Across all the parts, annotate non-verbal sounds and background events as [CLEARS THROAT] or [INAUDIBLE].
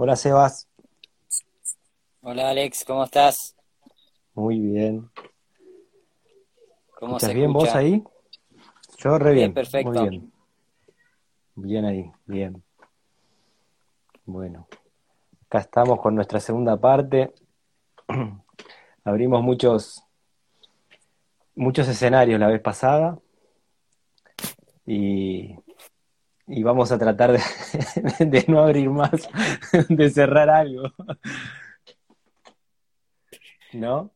Hola Sebas. Hola Alex, ¿cómo estás? Muy bien. ¿Cómo ¿Estás bien vos ahí? Yo re Bien, bien, perfecto. muy bien. Bien ahí, bien. Bueno, acá estamos con nuestra segunda parte. [CLEARS THROAT] Abrimos muchos, muchos escenarios la vez pasada y, y vamos a tratar de, [LAUGHS] de no abrir más, de cerrar algo, ¿no?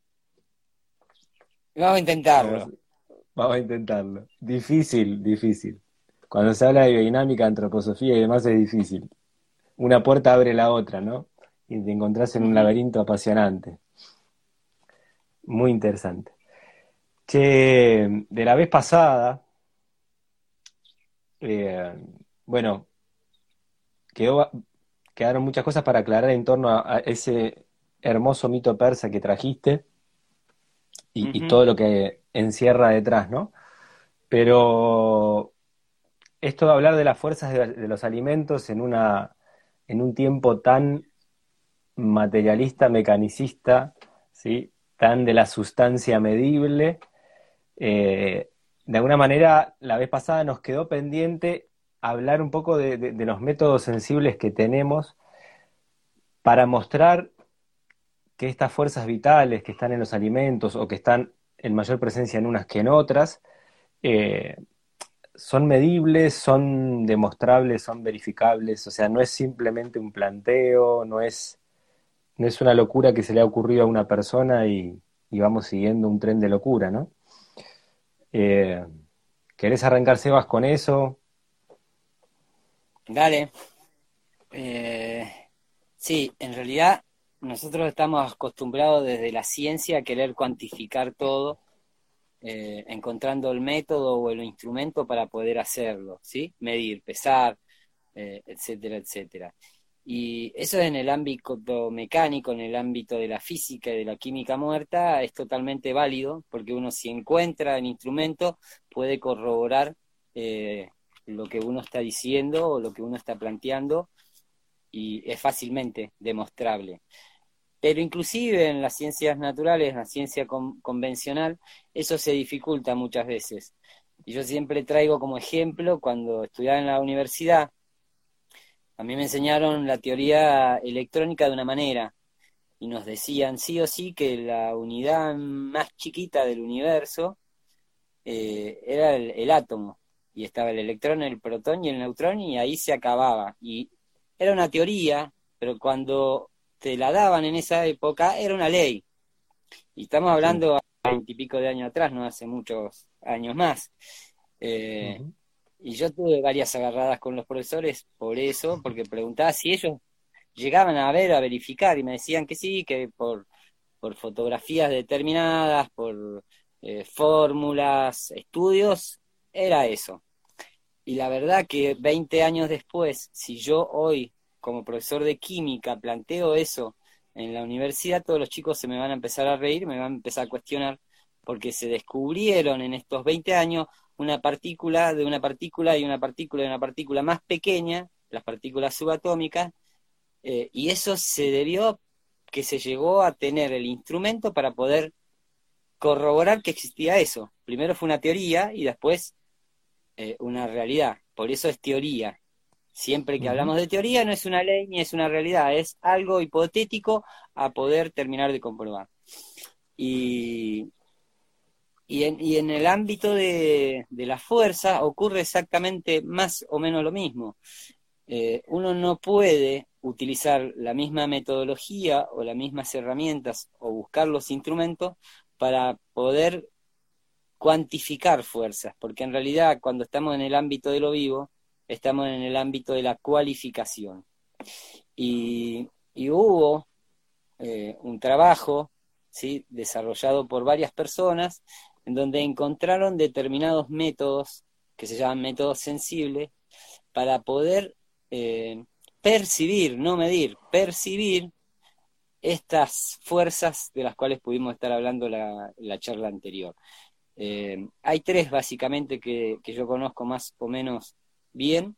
Vamos a intentarlo. vamos a intentarlo. Difícil, difícil. Cuando se habla de biodinámica, antroposofía y demás es difícil. Una puerta abre la otra, ¿no? Y te encontrás en un laberinto apasionante. Muy interesante. Che, de la vez pasada, eh, bueno, quedó, quedaron muchas cosas para aclarar en torno a, a ese hermoso mito persa que trajiste y, todo lo que encierra detrás, ¿no? Pero esto de hablar de las fuerzas de, de los alimentos en una, en un tiempo tan materialista, mecanicista, ¿sí? Tan de la sustancia medible, eh, de alguna manera la vez pasada nos quedó pendiente hablar un poco de, los métodos sensibles que tenemos para mostrar que estas fuerzas vitales que están en los alimentos o que están en mayor presencia en unas que en otras, eh, son medibles, son demostrables, son verificables, o sea, no es simplemente un planteo, no es, no es una locura que se le ha ocurrido a una persona y, y vamos siguiendo un tren de locura, ¿no? Eh, ¿querés arrancar, Sebas, con eso? Dale. Eh, sí, en realidad nosotros estamos acostumbrados desde la ciencia a querer cuantificar todo, eh, encontrando el método o el instrumento para poder hacerlo, ¿sí? Medir, pesar, eh, etcétera, etcétera. Y eso en el ámbito mecánico, en el ámbito de la física y de la química muerta, es totalmente válido, porque uno si encuentra el instrumento puede corroborar eh, lo que uno está diciendo o lo que uno está planteando y es fácilmente demostrable. Pero inclusive en las ciencias naturales, en la ciencia con- convencional, eso se dificulta muchas veces. Y yo siempre traigo como ejemplo cuando estudiaba en la universidad, a mí me enseñaron la teoría electrónica de una manera y nos decían sí o sí que la unidad más chiquita del universo eh, era el átomo y estaba el electrón, el protón y el neutrón y ahí se acababa. Y era una teoría, pero cuando te la daban en esa época era una ley. Y estamos hablando a veintipico de años atrás, no hace muchos años más. Eh, y yo tuve varias agarradas con los profesores por eso, porque preguntaba si ellos llegaban a ver, a verificar, y me decían que sí, que por, por fotografías determinadas, por eh, fórmulas, estudios, era eso. Y la verdad que 20 años después, si yo hoy, como profesor de química, planteo eso en la universidad, todos los chicos se me van a empezar a reír, me van a empezar a cuestionar, porque se descubrieron en estos 20 años una partícula de una partícula y una partícula de una partícula más pequeña, las partículas subatómicas, eh, y eso se debió que se llegó a tener el instrumento para poder corroborar que existía eso. Primero fue una teoría y después eh, una realidad. Por eso es teoría. Siempre que hablamos de teoría no es una ley ni es una realidad, es algo hipotético a poder terminar de comprobar. Y, y, en, y en el ámbito de, de la fuerza ocurre exactamente más o menos lo mismo. Eh, uno no puede utilizar la misma metodología o las mismas herramientas o buscar los instrumentos para poder cuantificar fuerzas, porque en realidad cuando estamos en el ámbito de lo vivo, estamos en el ámbito de la cualificación. Y, hubo eh, un trabajo ¿sí? desarrollado por varias personas en donde encontraron determinados métodos que se llaman métodos sensibles para poder eh, percibir, no medir, percibir estas fuerzas de las cuales pudimos estar hablando la, la charla anterior. Eh, hay tres básicamente que, yo conozco más o menos bien,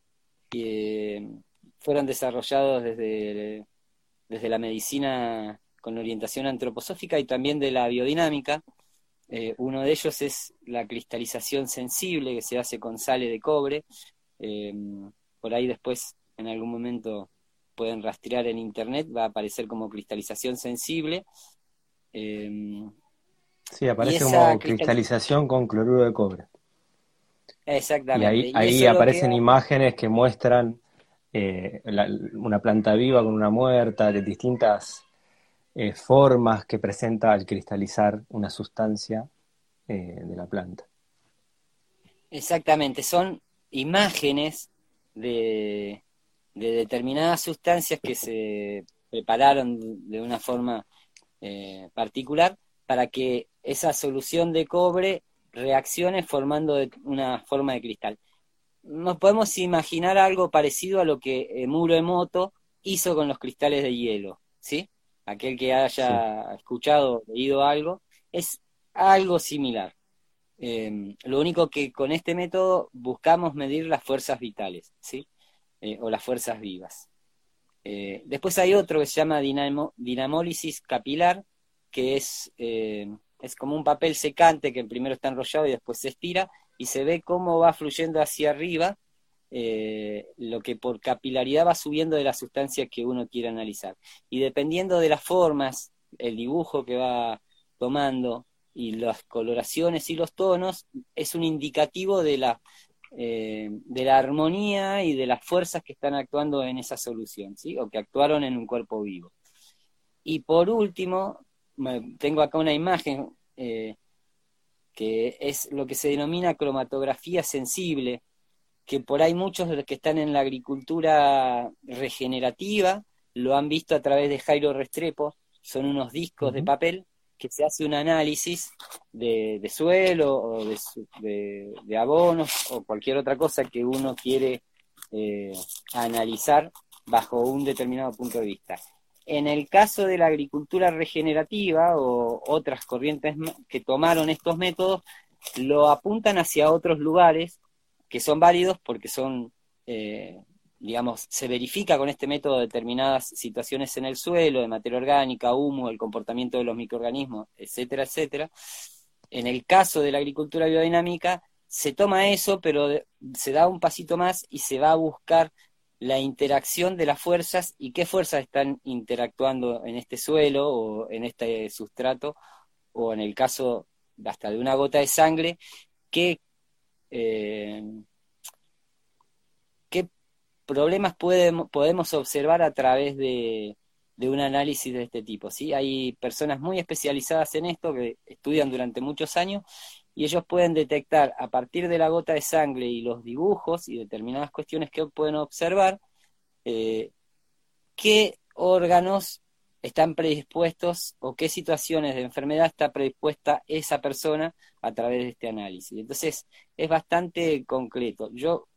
que fueron desarrollados desde desde la medicina con orientación antroposófica y también de la biodinámica. Eh, uno de ellos es la cristalización sensible que se hace con sales de cobre. Em, por ahí después, en algún momento, pueden rastrear en internet, va a aparecer como cristalización sensible. Sí, aparece como cristalización con cloruro de cobre. Exactamente. Y ahí, aparecen imágenes que muestran eh, una planta viva con una muerta, de distintas eh, formas que presenta al cristalizar una sustancia eh, de la planta. Exactamente, son imágenes de, determinadas sustancias que se prepararon de una forma particular para que esa solución de cobre reaccione formando una forma de cristal. Nos podemos imaginar algo parecido a lo que eh, Muro Emoto hizo con los cristales de hielo, ¿sí? Aquel que haya escuchado o leído algo, es algo similar. Em, lo único que con este método buscamos medir las fuerzas vitales, ¿sí? Eh, o las fuerzas vivas. Eh, después hay otro que se llama dinamólisis capilar, que es es como un papel secante que primero está enrollado y después se estira y se ve cómo va fluyendo hacia arriba eh, lo que por capilaridad va subiendo de la sustancia que uno quiere analizar. Y dependiendo de las formas, el dibujo que va tomando y las coloraciones y los tonos, es un indicativo de la, eh, de la armonía y de las fuerzas que están actuando en esa solución, ¿sí? o que actuaron en un cuerpo vivo. Y por último, tengo acá una imagen eh, que es lo que se denomina cromatografía sensible, que por ahí muchos de los que están en la agricultura regenerativa lo han visto a través de Jairo Restrepo, son unos discos de papel que se hace un análisis de, suelo o de, abonos o cualquier otra cosa que uno quiere eh, analizar bajo un determinado punto de vista. En el caso de la agricultura regenerativa o otras corrientes que tomaron estos métodos, lo apuntan hacia otros lugares que son válidos porque son, eh, digamos, se verifica con este método determinadas situaciones en el suelo, de materia orgánica, humo, el comportamiento de los microorganismos, etcétera, etcétera. En el caso de la agricultura biodinámica, se toma eso, pero se da un pasito más y se va a buscar la interacción de las fuerzas y qué fuerzas están interactuando en este suelo o en este sustrato o en el caso hasta de una gota de sangre, qué, eh, qué problemas podemos observar a través de, de, un análisis de este tipo. ¿sí? Hay personas muy especializadas en esto que estudian durante muchos años y ellos pueden detectar a partir de la gota de sangre y los dibujos y determinadas cuestiones que pueden observar eh, qué órganos están predispuestos o qué situaciones de enfermedad está predispuesta esa persona a través de este análisis. Entonces, es bastante concreto. Yo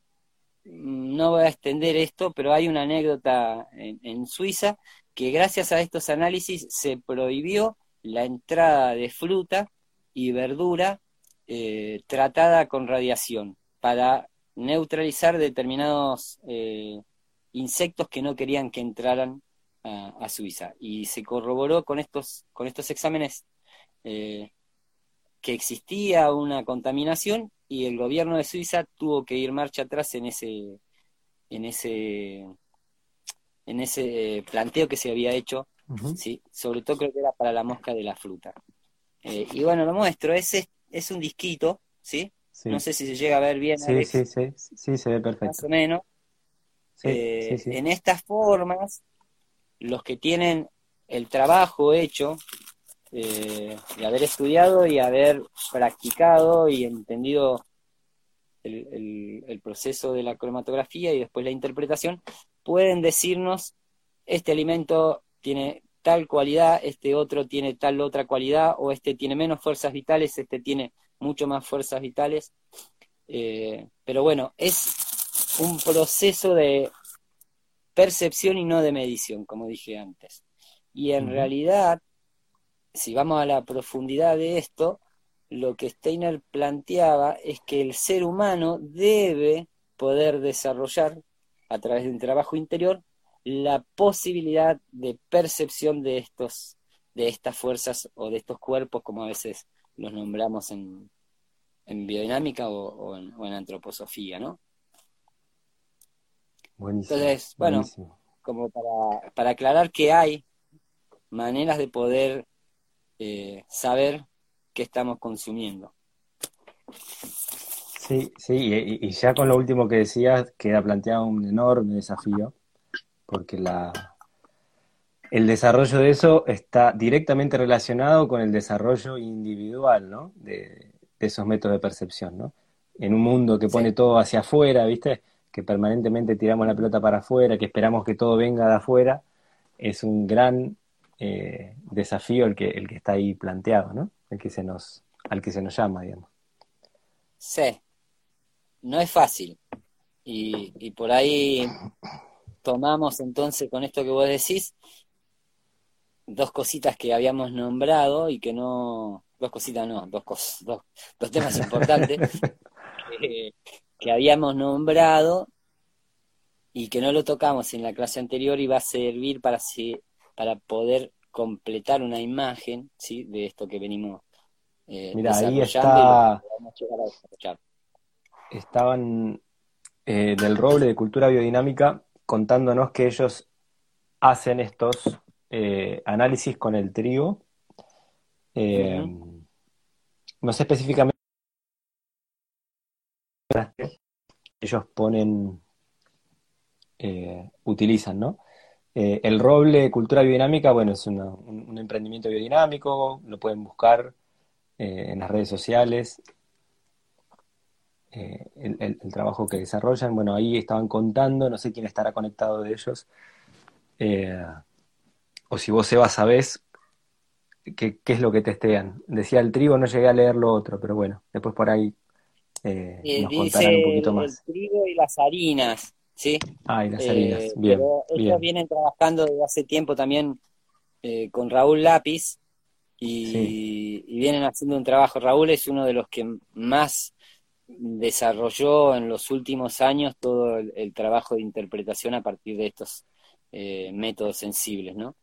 no voy a extender esto, pero hay una anécdota en Suiza que gracias a estos análisis se prohibió la entrada de fruta y verdura eh, tratada con radiación para neutralizar determinados eh, insectos que no querían que entraran a, Suiza. Y se corroboró con estos, con estos exámenes eh, que existía una contaminación y el gobierno de Suiza tuvo que ir marcha atrás en ese, en ese, en ese planteo que se había hecho, ¿sí? sobre todo creo que era para la mosca de la fruta. y bueno, lo muestro, es es un disquito, ¿sí? No sé si se llega a ver bien. Sí, sí, sí, sí, se ve perfecto. Más o menos. Eh, en estas formas, los que tienen el trabajo hecho eh, de haber estudiado y haber practicado y entendido el, el, proceso de la cromatografía y después la interpretación, pueden decirnos, este alimento tiene tal cualidad, este otro tiene tal otra cualidad, o este tiene menos fuerzas vitales, este tiene mucho más fuerzas vitales. Eh, pero bueno, es un proceso de percepción y no de medición, como dije antes. Y en realidad, si vamos a la profundidad de esto, lo que Steiner planteaba es que el ser humano debe poder desarrollar, a través de un trabajo interior, la posibilidad de percepción de estos, de estas fuerzas o de estos cuerpos, como a veces los nombramos en, en biodinámica o, en, antroposofía, ¿no? Buenísimo, Entonces, bueno, como para, para aclarar que hay maneras de poder eh, saber qué estamos consumiendo. Sí, sí, y, ya con lo último que decías, queda planteado un enorme desafío, porque la, el desarrollo de eso está directamente relacionado con el desarrollo individual, ¿no? De, esos métodos de percepción, ¿no? En un mundo que pone todo hacia afuera, ¿viste? Que permanentemente tiramos la pelota para afuera, que esperamos que todo venga de afuera, es un gran eh, desafío el que, el que está ahí planteado, ¿no? El que se nos, al que se nos llama, digamos. Sí, no es fácil. Y, y por ahí tomamos entonces con esto que vos decís dos cositas que habíamos nombrado y que no, dos cositas no, dos, cos, dos, dos temas [LAUGHS] importantes que, que, habíamos nombrado y que no lo tocamos en la clase anterior y va a servir para, para poder completar una imagen ¿sí? de esto que venimos eh, Mira, ahí está, estaban eh, del roble de cultura biodinámica contándonos que ellos hacen estos eh, análisis con el trigo. Eh, no sé específicamente ellos ponen, utilizan, ¿no? el roble cultura biodinámica, bueno, es un, emprendimiento biodinámico, lo pueden buscar en las redes sociales, eh, el, trabajo que desarrollan. Bueno, ahí estaban contando, no sé quién estará conectado de ellos. Eh, o si vos, Seba, sabés qué, qué es lo que testean. Decía el trigo, no llegué a leer lo otro, pero bueno, después por ahí eh, nos contarán un poquito más. El trigo y las harinas, ¿sí? Ah, y las harinas, bien. ellos vienen trabajando desde hace tiempo también con Raúl Lápiz y, y, vienen haciendo un trabajo. Raúl es uno de los que más desarrolló en los últimos años todo el, trabajo de interpretación a partir de estos eh, métodos sensibles, ¿no?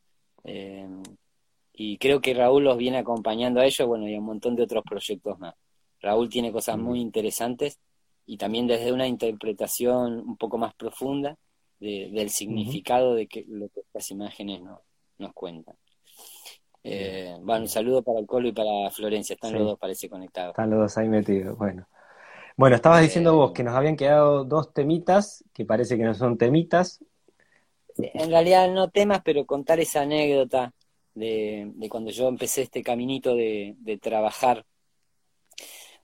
Eh, y creo que Raúl los viene acompañando a ellos, bueno, y a un montón de otros proyectos más. Raúl tiene cosas muy interesantes y también desde una interpretación un poco más profunda del significado de que lo que estas imágenes nos cuentan. Eh, bueno, un saludo para el Colo y para Florencia, están los dos, parece, conectados. Están los dos ahí metidos, bueno. Bueno, estabas diciendo vos que nos habían quedado dos temitas, que parece que no son temitas. En realidad no temas, pero contar esa anécdota de, cuando yo empecé este caminito de, trabajar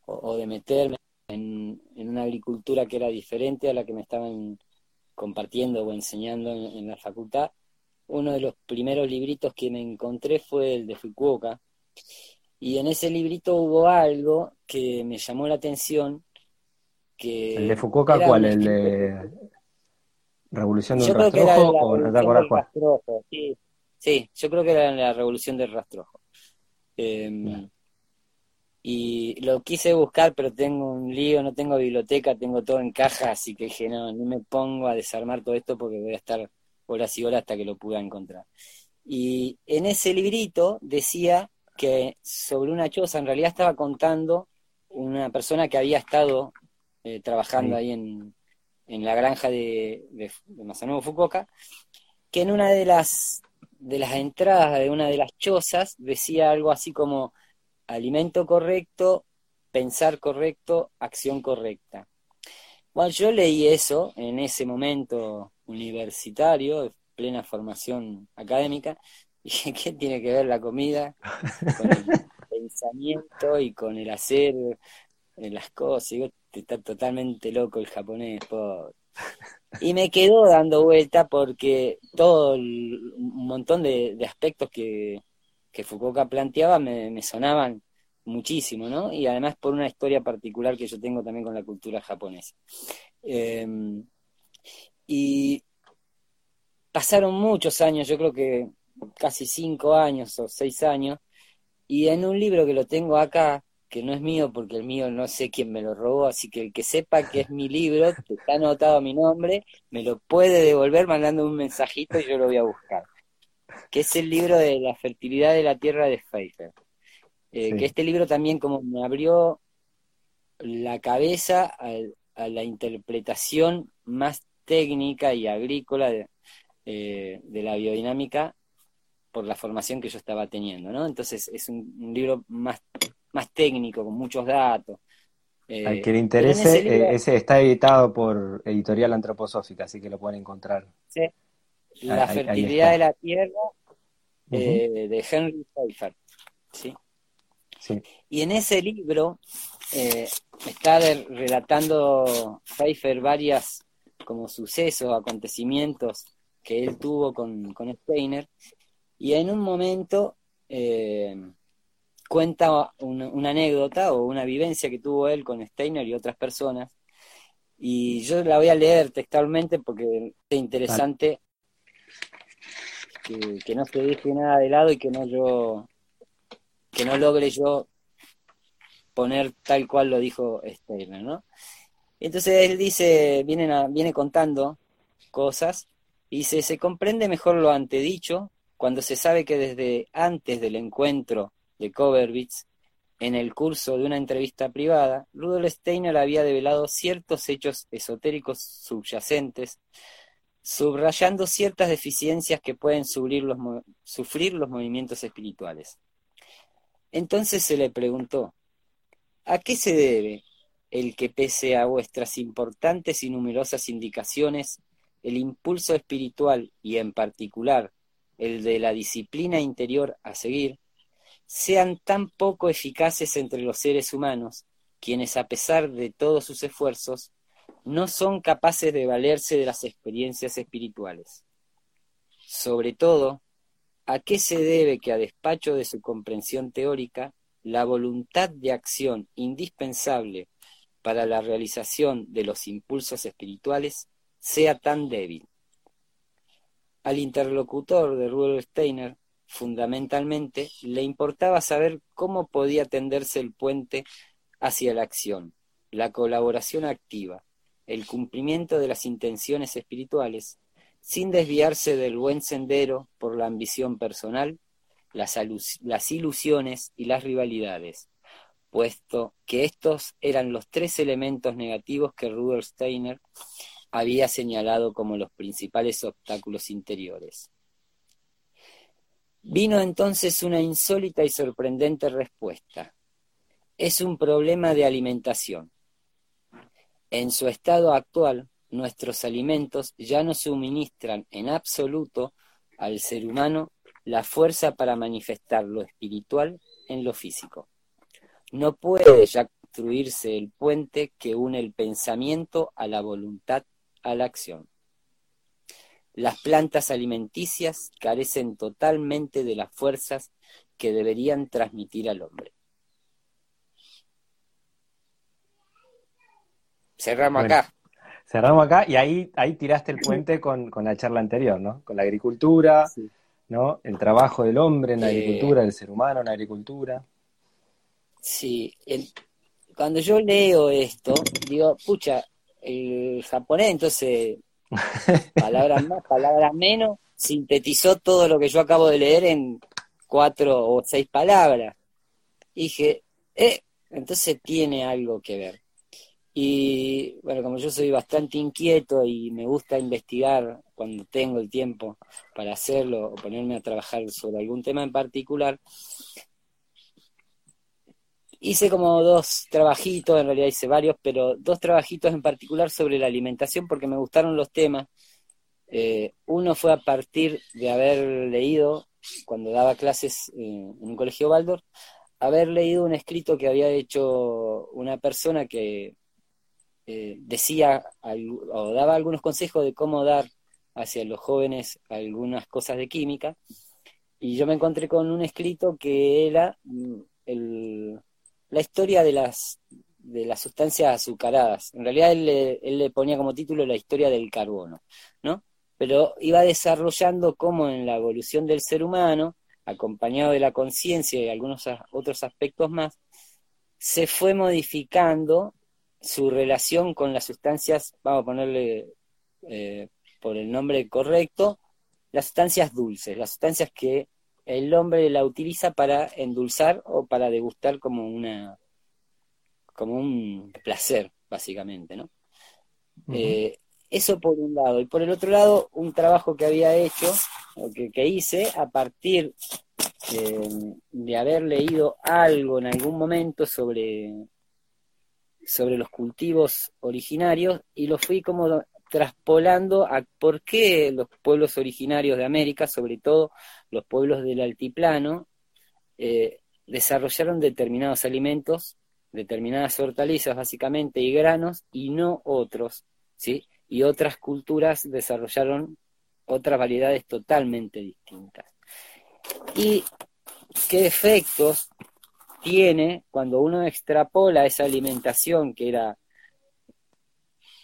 o, de meterme en, una agricultura que era diferente a la que me estaban compartiendo o enseñando en, la facultad. Uno de los primeros libritos que me encontré fue el de Fukuoka. Y en ese librito hubo algo que me llamó la atención ¿El de Fukuoka cuál? ¿El de Revolución de un rastrojo o no te acuerdas cuál? sí. sí, yo creo que era la Revolución del Rastrojo. Em, y lo quise buscar, pero tengo un lío, no tengo biblioteca, tengo todo en caja, así que dije, no, no me pongo a desarmar todo esto porque voy a estar horas y horas hasta que lo pueda encontrar. Y en ese librito decía que sobre una choza, en realidad estaba contando una persona que había estado eh, trabajando ahí en, en, la granja de, de, de Fukuoka, que en una de las, de las entradas de una de las chozas decía algo así como alimento correcto, pensar correcto, acción correcta. Bueno, yo leí eso en ese momento universitario, de plena formación académica, y dije, ¿qué tiene que ver la comida con el [LAUGHS] pensamiento y con el hacer las cosas? Y está totalmente loco el japonés, Y me quedó dando vuelta porque todo un montón de, aspectos que, que, Fukuoka planteaba me, sonaban muchísimo, ¿no? Y además por una historia particular que yo tengo también con la cultura japonesa. Em, y pasaron muchos años, yo creo que casi cinco años o seis años, y en un libro que lo tengo acá, que no es mío porque el mío no sé quién me lo robó, así que el que sepa que es mi libro, que está anotado mi nombre, me lo puede devolver mandando un mensajito y yo lo voy a buscar. Que es el libro de la fertilidad de la tierra de Pfeiffer. Eh, que este libro también como me abrió la cabeza a, la interpretación más técnica y agrícola de, eh, de la biodinámica por la formación que yo estaba teniendo, ¿no? Entonces es un libro más más técnico, con muchos datos. Eh, Al que le interese, eh, ese, está editado por Editorial Antroposófica, así que lo pueden encontrar. Sí. La fertilidad de la tierra eh, de Henry Pfeiffer. ¿sí? Sí. Y en ese libro está relatando Pfeiffer varias como sucesos, acontecimientos que él tuvo con, con Steiner, y en un momento cuenta una, anécdota o una vivencia que tuvo él con Steiner y otras personas. Y yo la voy a leer textualmente porque es interesante que, no se deje nada de lado y que no yo que no logre yo poner tal cual lo dijo Steiner, ¿no? Entonces él dice, viene, viene contando cosas, y dice, se comprende mejor lo antedicho cuando se sabe que desde antes del encuentro de Coverbits, en el curso de una entrevista privada, Rudolf Steiner había develado ciertos hechos esotéricos subyacentes, subrayando ciertas deficiencias que pueden los, sufrir los movimientos espirituales. Entonces se le preguntó, ¿a qué se debe el que pese a vuestras importantes y numerosas indicaciones, el impulso espiritual y en particular el de la disciplina interior a seguir, sean tan poco eficaces entre los seres humanos, quienes a pesar de todos sus esfuerzos, no son capaces de valerse de las experiencias espirituales. Sobre todo, ¿a qué se debe que a despacho de su comprensión teórica, la voluntad de acción indispensable para la realización de los impulsos espirituales sea tan débil? Al interlocutor de Rudolf Steiner Fundamentalmente, le importaba saber cómo podía tenderse el puente hacia la acción, la colaboración activa, el cumplimiento de las intenciones espirituales, sin desviarse del buen sendero por la ambición personal, las, ilusiones y las rivalidades, puesto que estos eran los tres elementos negativos que Rudolf Steiner había señalado como los principales obstáculos interiores. Vino entonces una insólita y sorprendente respuesta. Es un problema de alimentación. En su estado actual, nuestros alimentos ya no suministran en absoluto al ser humano la fuerza para manifestar lo espiritual en lo físico. No puede ya construirse el puente que une el pensamiento a la voluntad, a la acción. Las plantas alimenticias carecen totalmente de las fuerzas que deberían transmitir al hombre. Cerramos acá. Cerramos acá y ahí, ahí tiraste el puente con, la charla anterior, ¿no? Con la agricultura, ¿no? El trabajo del hombre en la eh, agricultura, del ser humano en la agricultura. Sí, cuando yo leo esto, digo, pucha, el japonés entonces palabras más, palabras menos, sintetizó todo lo que yo acabo de leer en cuatro o seis palabras. dije, eh, entonces tiene algo que ver. Y bueno, como yo soy bastante inquieto y me gusta investigar cuando tengo el tiempo para hacerlo o ponerme a trabajar sobre algún tema en particular, Hice como dos trabajitos, en realidad hice varios, pero dos trabajitos en particular sobre la alimentación porque me gustaron los temas. Eh, uno fue a partir de haber leído, cuando daba clases en un colegio Baldor, haber leído un escrito que había hecho una persona que eh, decía o daba algunos consejos de cómo dar hacia los jóvenes algunas cosas de química. Y yo me encontré con un escrito que era mm, el, la historia de las, de las sustancias azucaradas. En realidad él le, ponía como título la historia del carbono, ¿no? Pero iba desarrollando cómo en la evolución del ser humano, acompañado de la conciencia y algunos otros aspectos más, se fue modificando su relación con las sustancias, vamos a ponerle eh, por el nombre correcto, las sustancias dulces, las sustancias que el hombre la utiliza para endulzar o para degustar como una como un placer, básicamente, ¿no? Eh, eso por un lado. Y por el otro lado, un trabajo que había hecho, o que, que hice, a partir eh, de haber leído algo en algún momento sobre, sobre los cultivos originarios, y lo fui como traspolando a por qué los pueblos originarios de América, sobre todo los pueblos del altiplano, eh, desarrollaron determinados alimentos, determinadas hortalizas básicamente y granos, y no otros, ¿sí? Y otras culturas desarrollaron otras variedades totalmente distintas. ¿Y qué efectos tiene cuando uno extrapola esa alimentación que era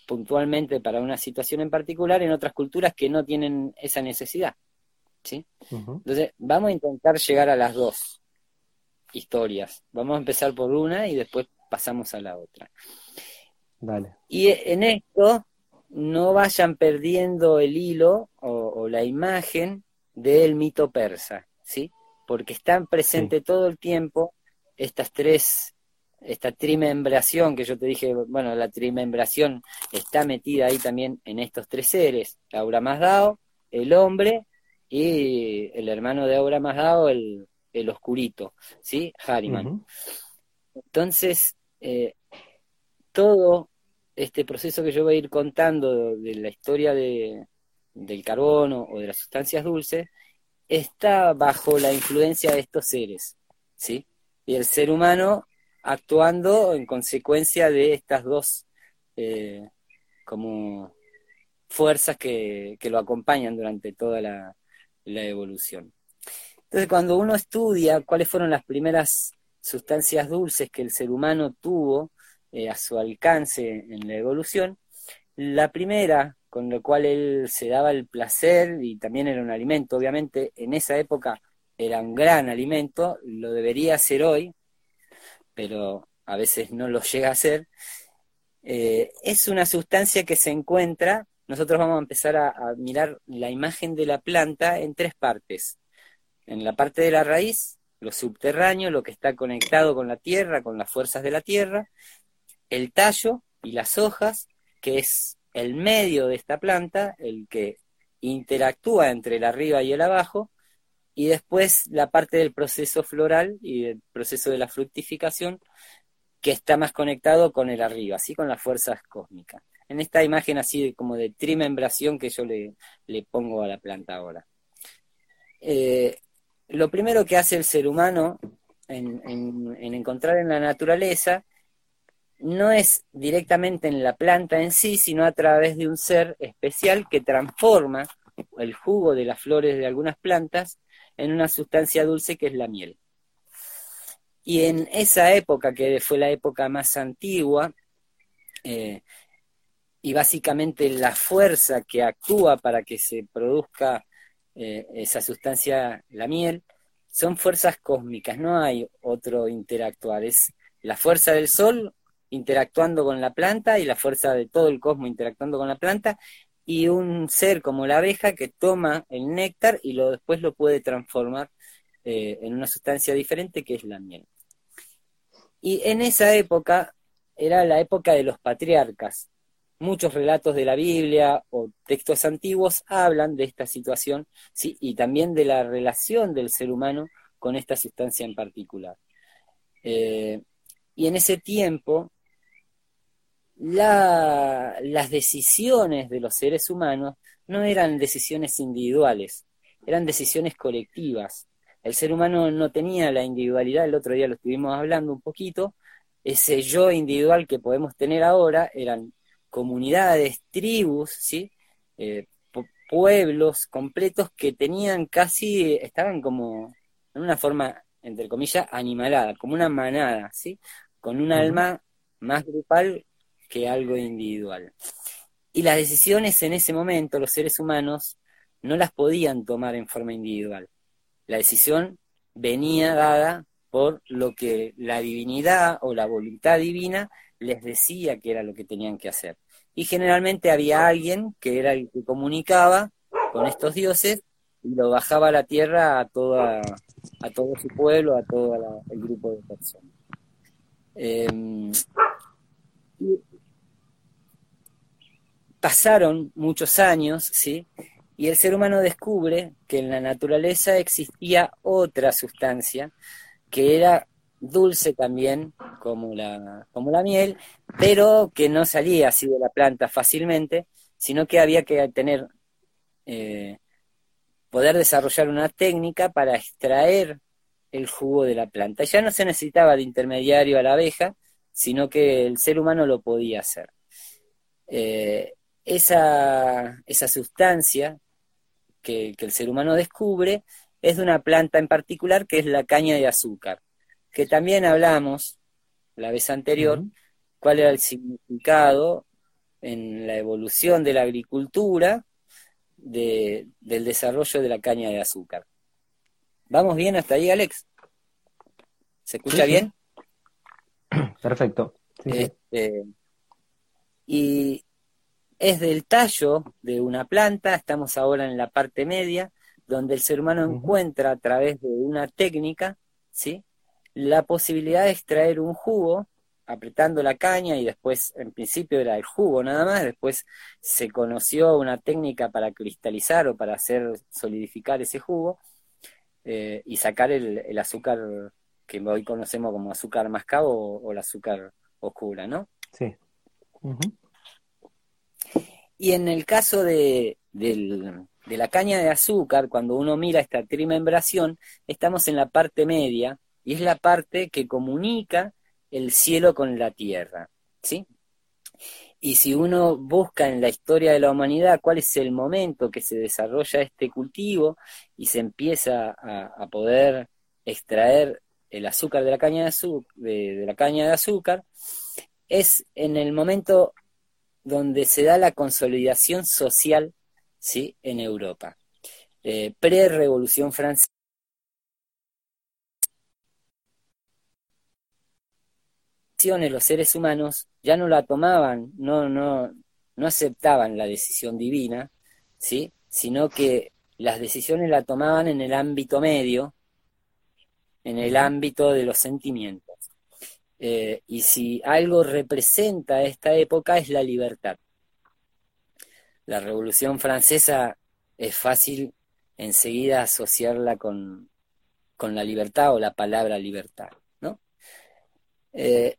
puntualmente para una situación en particular en otras culturas que no tienen esa necesidad. ¿sí? Entonces, vamos a intentar llegar a las dos historias. Vamos a empezar por una y después pasamos a la otra. Vale. Y en esto no vayan perdiendo el hilo o, la imagen del mito persa, ¿sí? Porque están presentes todo el tiempo estas tres esta trimembración que yo te dije, bueno, la trimembración está metida ahí también en estos tres seres, Aura Mazdao, el hombre y el hermano de Aura Mazdao, el, el oscurito, ¿sí? Harriman. Entonces, eh, todo este proceso que yo voy a ir contando de, la historia de, del carbono o de las sustancias dulces, está bajo la influencia de estos seres, ¿sí? Y el ser humano actuando en consecuencia de estas dos eh, como fuerzas que, lo acompañan durante toda la, evolución. Entonces, cuando uno estudia cuáles fueron las primeras sustancias dulces que el ser humano tuvo eh, a su alcance en la evolución, la primera con la cual él se daba el placer y también era un alimento, obviamente en esa época era un gran alimento, lo debería ser hoy, pero a veces no lo llega a ser, eh, es una sustancia que se encuentra, nosotros vamos a empezar a, mirar la imagen de la planta en tres partes. En la parte de la raíz, lo subterráneo, lo que está conectado con la tierra, con las fuerzas de la tierra, el tallo y las hojas, que es el medio de esta planta, el que interactúa entre el arriba y el abajo, y después la parte del proceso floral y el proceso de la fructificación que está más conectado con el arriba, así con las fuerzas cósmicas. En esta imagen así como de trimembración que yo le, pongo a la planta ahora. Eh, lo primero que hace el ser humano en encontrar en la naturaleza no es directamente en la planta en sí, sino a través de un ser especial que transforma el jugo de las flores de algunas plantas en una sustancia dulce que es la miel. Y en esa época, que fue la época más antigua, eh, y básicamente la fuerza que actúa para que se produzca eh, esa sustancia, la miel, son fuerzas cósmicas, no hay otro interactuar, es la fuerza del sol interactuando con la planta y la fuerza de todo el cosmos interactuando con la planta y un ser como la abeja que toma el néctar y después lo puede transformar eh, en una sustancia diferente que es la miel. Y en esa época era la época de los patriarcas. Muchos relatos de la Biblia o textos antiguos hablan de esta situación ¿sí? y también de la relación del ser humano con esta sustancia en particular. Eh, y en ese tiempo las decisiones de los seres humanos no eran decisiones individuales, eran decisiones colectivas. El ser humano no tenía la individualidad, el otro día lo estuvimos hablando un poquito, ese yo individual que podemos tener ahora eran comunidades, tribus, ¿sí? Eh, pueblos completos que tenían casi, estaban como en una forma, entre comillas, animalada, como una manada, ¿sí? Con un alma más grupal que algo individual. Y las decisiones en ese momento los seres humanos no las podían tomar en forma individual. La decisión venía dada por lo que la divinidad o la voluntad divina les decía que era lo que tenían que hacer. Y generalmente había alguien que era el que comunicaba con estos dioses y lo bajaba a la tierra a, toda, a todo su pueblo, a todo el grupo de personas. Em, pasaron muchos años, ¿sí? Y el ser humano descubre que en la naturaleza existía otra sustancia que era dulce también, como la, como la miel, pero que no salía así de la planta fácilmente, sino que había que tener, eh, poder desarrollar una técnica para extraer el jugo de la planta. Ya no se necesitaba de intermediario a la abeja, sino que el ser humano lo podía hacer. Eh, esa, esa sustancia que, el ser humano descubre es de una planta en particular que es la caña de azúcar, que también hablamos la vez anterior cuál era el significado en la evolución de la agricultura del desarrollo de la caña de azúcar. ¿Vamos bien hasta ahí, Alex? ¿Se escucha bien? [CLEARS THROAT] Perfecto. Este, y es del tallo de una planta, estamos ahora en la parte media, donde el ser humano encuentra a través de una técnica, ¿sí? La posibilidad de extraer un jugo apretando la caña y después, en principio era el jugo nada más, después se conoció una técnica para cristalizar o para hacer solidificar ese jugo eh, y sacar el, azúcar que hoy conocemos como azúcar mascabo o, el azúcar oscura, ¿no? Sí. Y en el caso de, la caña de azúcar, cuando uno mira esta trimembración, estamos en la parte media y es la parte que comunica el cielo con la tierra, ¿sí? Y si uno busca en la historia de la humanidad cuál es el momento que se desarrolla este cultivo y se empieza a, poder extraer el azúcar de la caña de, de la caña de azúcar, es en el momento donde se da la consolidación social ¿sí? en Europa. Eh, Pre-revolución francesa. los seres humanos ya no la tomaban, no, no, no aceptaban la decisión divina, ¿sí? sino que las decisiones la tomaban en el ámbito medio, en el ámbito de los sentimientos. Eh, y si algo representa esta época es la libertad. La Revolución Francesa es fácil enseguida asociarla con, la libertad o la palabra libertad, ¿no? Eh,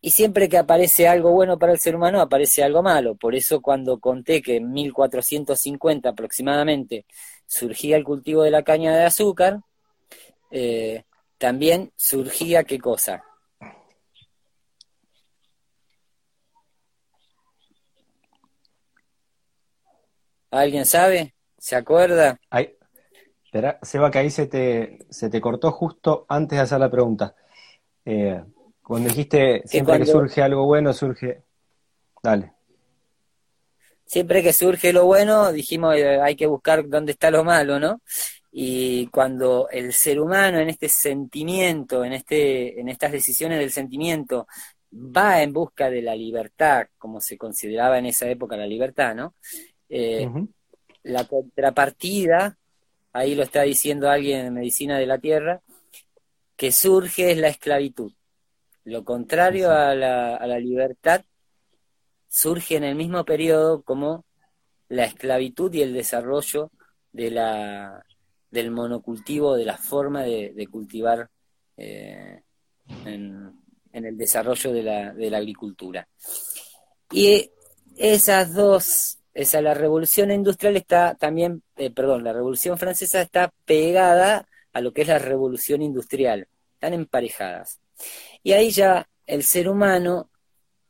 y siempre que aparece algo bueno para el ser humano, aparece algo malo. Por eso cuando conté que en 1450 aproximadamente surgía el cultivo de la caña de azúcar, eh, también surgía qué cosa. ¿Alguien sabe? ¿Se acuerda? Ay, espera, Seba, que ahí se te, se te cortó justo antes de hacer la pregunta. Eh, cuando dijiste, siempre que surge algo bueno, surge... Dale. Siempre que surge lo bueno, dijimos, eh, hay que buscar dónde está lo malo, ¿no? Y cuando el ser humano en este sentimiento, en, este, en estas decisiones del sentimiento, va en busca de la libertad, como se consideraba en esa época la libertad, ¿no? Eh, la contrapartida, ahí lo está diciendo alguien en Medicina de la Tierra, que surge es la esclavitud. Lo contrario a la, a la libertad surge en el mismo periodo como la esclavitud y el desarrollo de la, del monocultivo, de la forma de, cultivar eh, en, el desarrollo de la, agricultura. Y esas dos, esa la revolución industrial está también, eh, perdón, la revolución francesa está pegada a lo que es la revolución industrial, están emparejadas. Y ahí ya el ser humano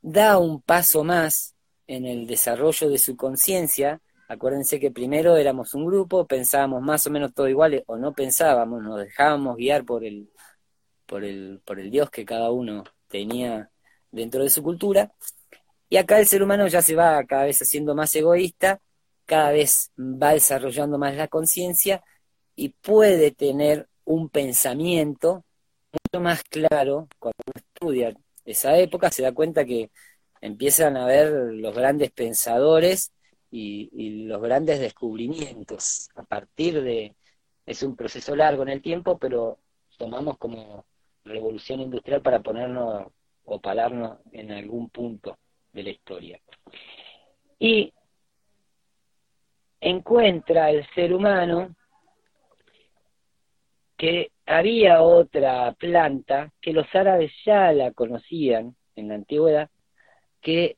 da un paso más en el desarrollo de su conciencia Acuérdense que primero éramos un grupo, pensábamos más o menos todo igual, o no pensábamos, nos dejábamos guiar por el, por el, por el Dios que cada uno tenía dentro de su cultura. Y acá el ser humano ya se va cada vez haciendo más egoísta, cada vez va desarrollando más la conciencia y puede tener un pensamiento mucho más claro cuando uno estudia esa época, se da cuenta que empiezan a ver los grandes pensadores y, los grandes descubrimientos a partir de, es un proceso largo en el tiempo, pero tomamos como revolución industrial para ponernos o pararnos en algún punto de la historia. Y encuentra el ser humano que había otra planta que los árabes ya la conocían en la antigüedad, que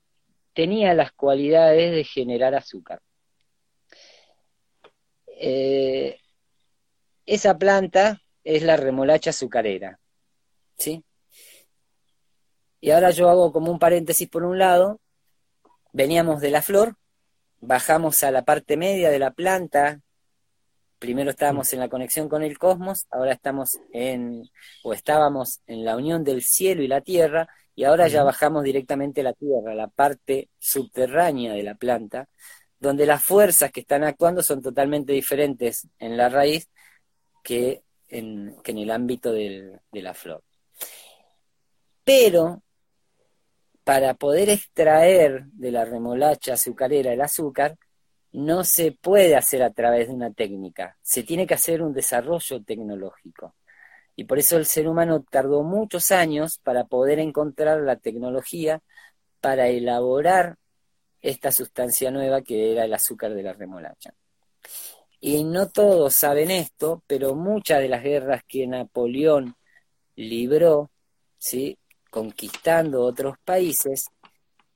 tenía las cualidades de generar azúcar. Eh, esa planta es la remolacha azucarera, ¿sí? Y ahora yo hago como un paréntesis por un lado, veníamos de la flor, bajamos a la parte media de la planta, primero estábamos en la conexión con el cosmos, ahora estamos en, o estábamos en la unión del cielo y la tierra, y ahora ya bajamos directamente a la tierra, la parte subterránea de la planta, donde las fuerzas que están actuando son totalmente diferentes en la raíz que en, el ámbito de la flor. Pero para poder extraer de la remolacha azucarera el azúcar, no se puede hacer a través de una técnica, se tiene que hacer un desarrollo tecnológico. Y por eso el ser humano tardó muchos años para poder encontrar la tecnología para elaborar esta sustancia nueva que era el azúcar de la remolacha. Y no todos saben esto, pero muchas de las guerras que Napoleón libró, ¿sí? conquistando otros países,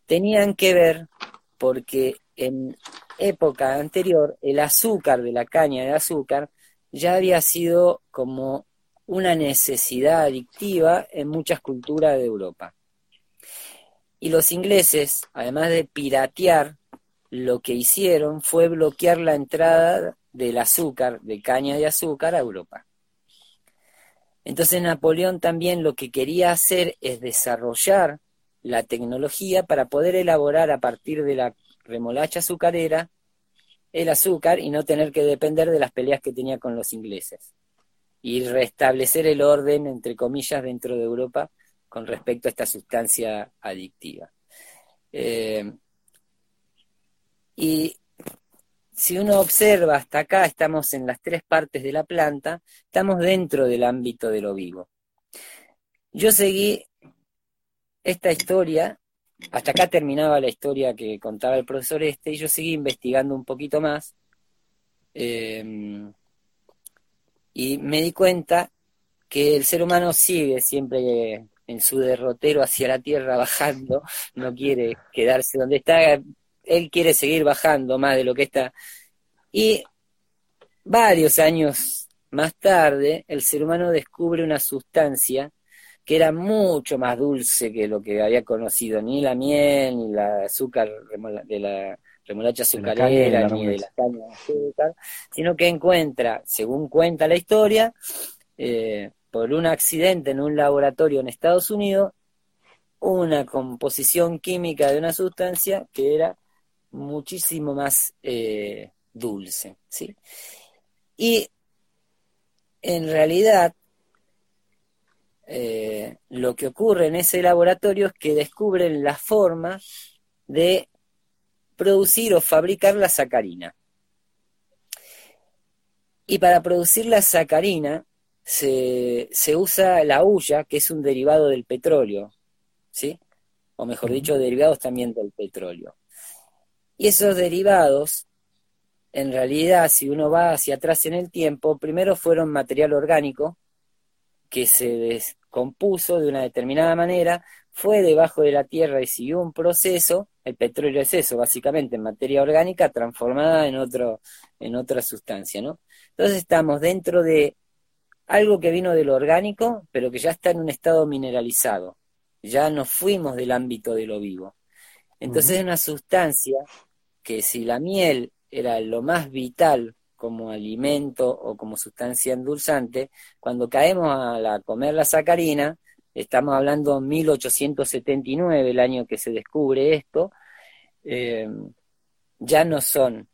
tenían que ver porque en época anterior el azúcar de la caña de azúcar ya había sido como una necesidad adictiva en muchas culturas de Europa. Y los ingleses, además de piratear, lo que hicieron fue bloquear la entrada del azúcar, de caña de azúcar, a Europa. Entonces Napoleón también lo que quería hacer es desarrollar la tecnología para poder elaborar a partir de la remolacha azucarera el azúcar y no tener que depender de las peleas que tenía con los ingleses y restablecer el orden, entre comillas, dentro de Europa con respecto a esta sustancia adictiva. Eh, y si uno observa hasta acá, estamos en las tres partes de la planta, estamos dentro del ámbito de lo vivo. Yo seguí esta historia, hasta acá terminaba la historia que contaba el profesor este, y yo seguí investigando un poquito más. Eh, y me di cuenta que el ser humano sigue siempre en su derrotero hacia la tierra bajando, no quiere quedarse donde está, él quiere seguir bajando más de lo que está. Y varios años más tarde, el ser humano descubre una sustancia que era mucho más dulce que lo que había conocido, ni la miel, ni la azúcar de la remolacha azucarera, ni de la caña de azúcar, sino que encuentra, según cuenta la historia, eh, por un accidente en un laboratorio en Estados Unidos, una composición química de una sustancia que era muchísimo más eh, dulce, ¿sí? Y en realidad eh, lo que ocurre en ese laboratorio es que descubren la forma de producir o fabricar la sacarina. Y para producir la sacarina se, usa la hulla, que es un derivado del petróleo, ¿sí? O mejor dicho, derivados también del petróleo. Y esos derivados, en realidad, si uno va hacia atrás en el tiempo, primero fueron material orgánico, que se descompuso de una determinada manera, fue debajo de la tierra y siguió un proceso, el petróleo es eso, básicamente, en materia orgánica transformada en, otro, en otra sustancia, ¿no? Entonces estamos dentro de algo que vino de lo orgánico, pero que ya está en un estado mineralizado. Ya nos fuimos del ámbito de lo vivo. Entonces es una sustancia que si la miel era lo más vital como alimento o como sustancia endulzante, cuando caemos a la, comer la sacarina, estamos hablando 1879, el año que se descubre esto, eh, ya no son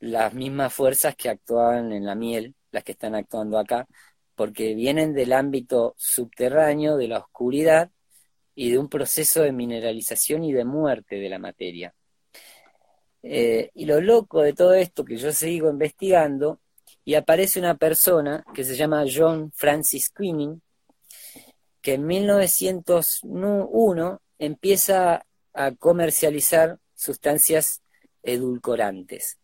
las mismas fuerzas que actuaban en la miel, las que están actuando acá, porque vienen del ámbito subterráneo, de la oscuridad y de un proceso de mineralización y de muerte de la materia. Eh, y lo loco de todo esto que yo sigo investigando, y aparece una persona que se llama John Francis Queening, que en 1901 empieza a comercializar sustancias edulcorantes.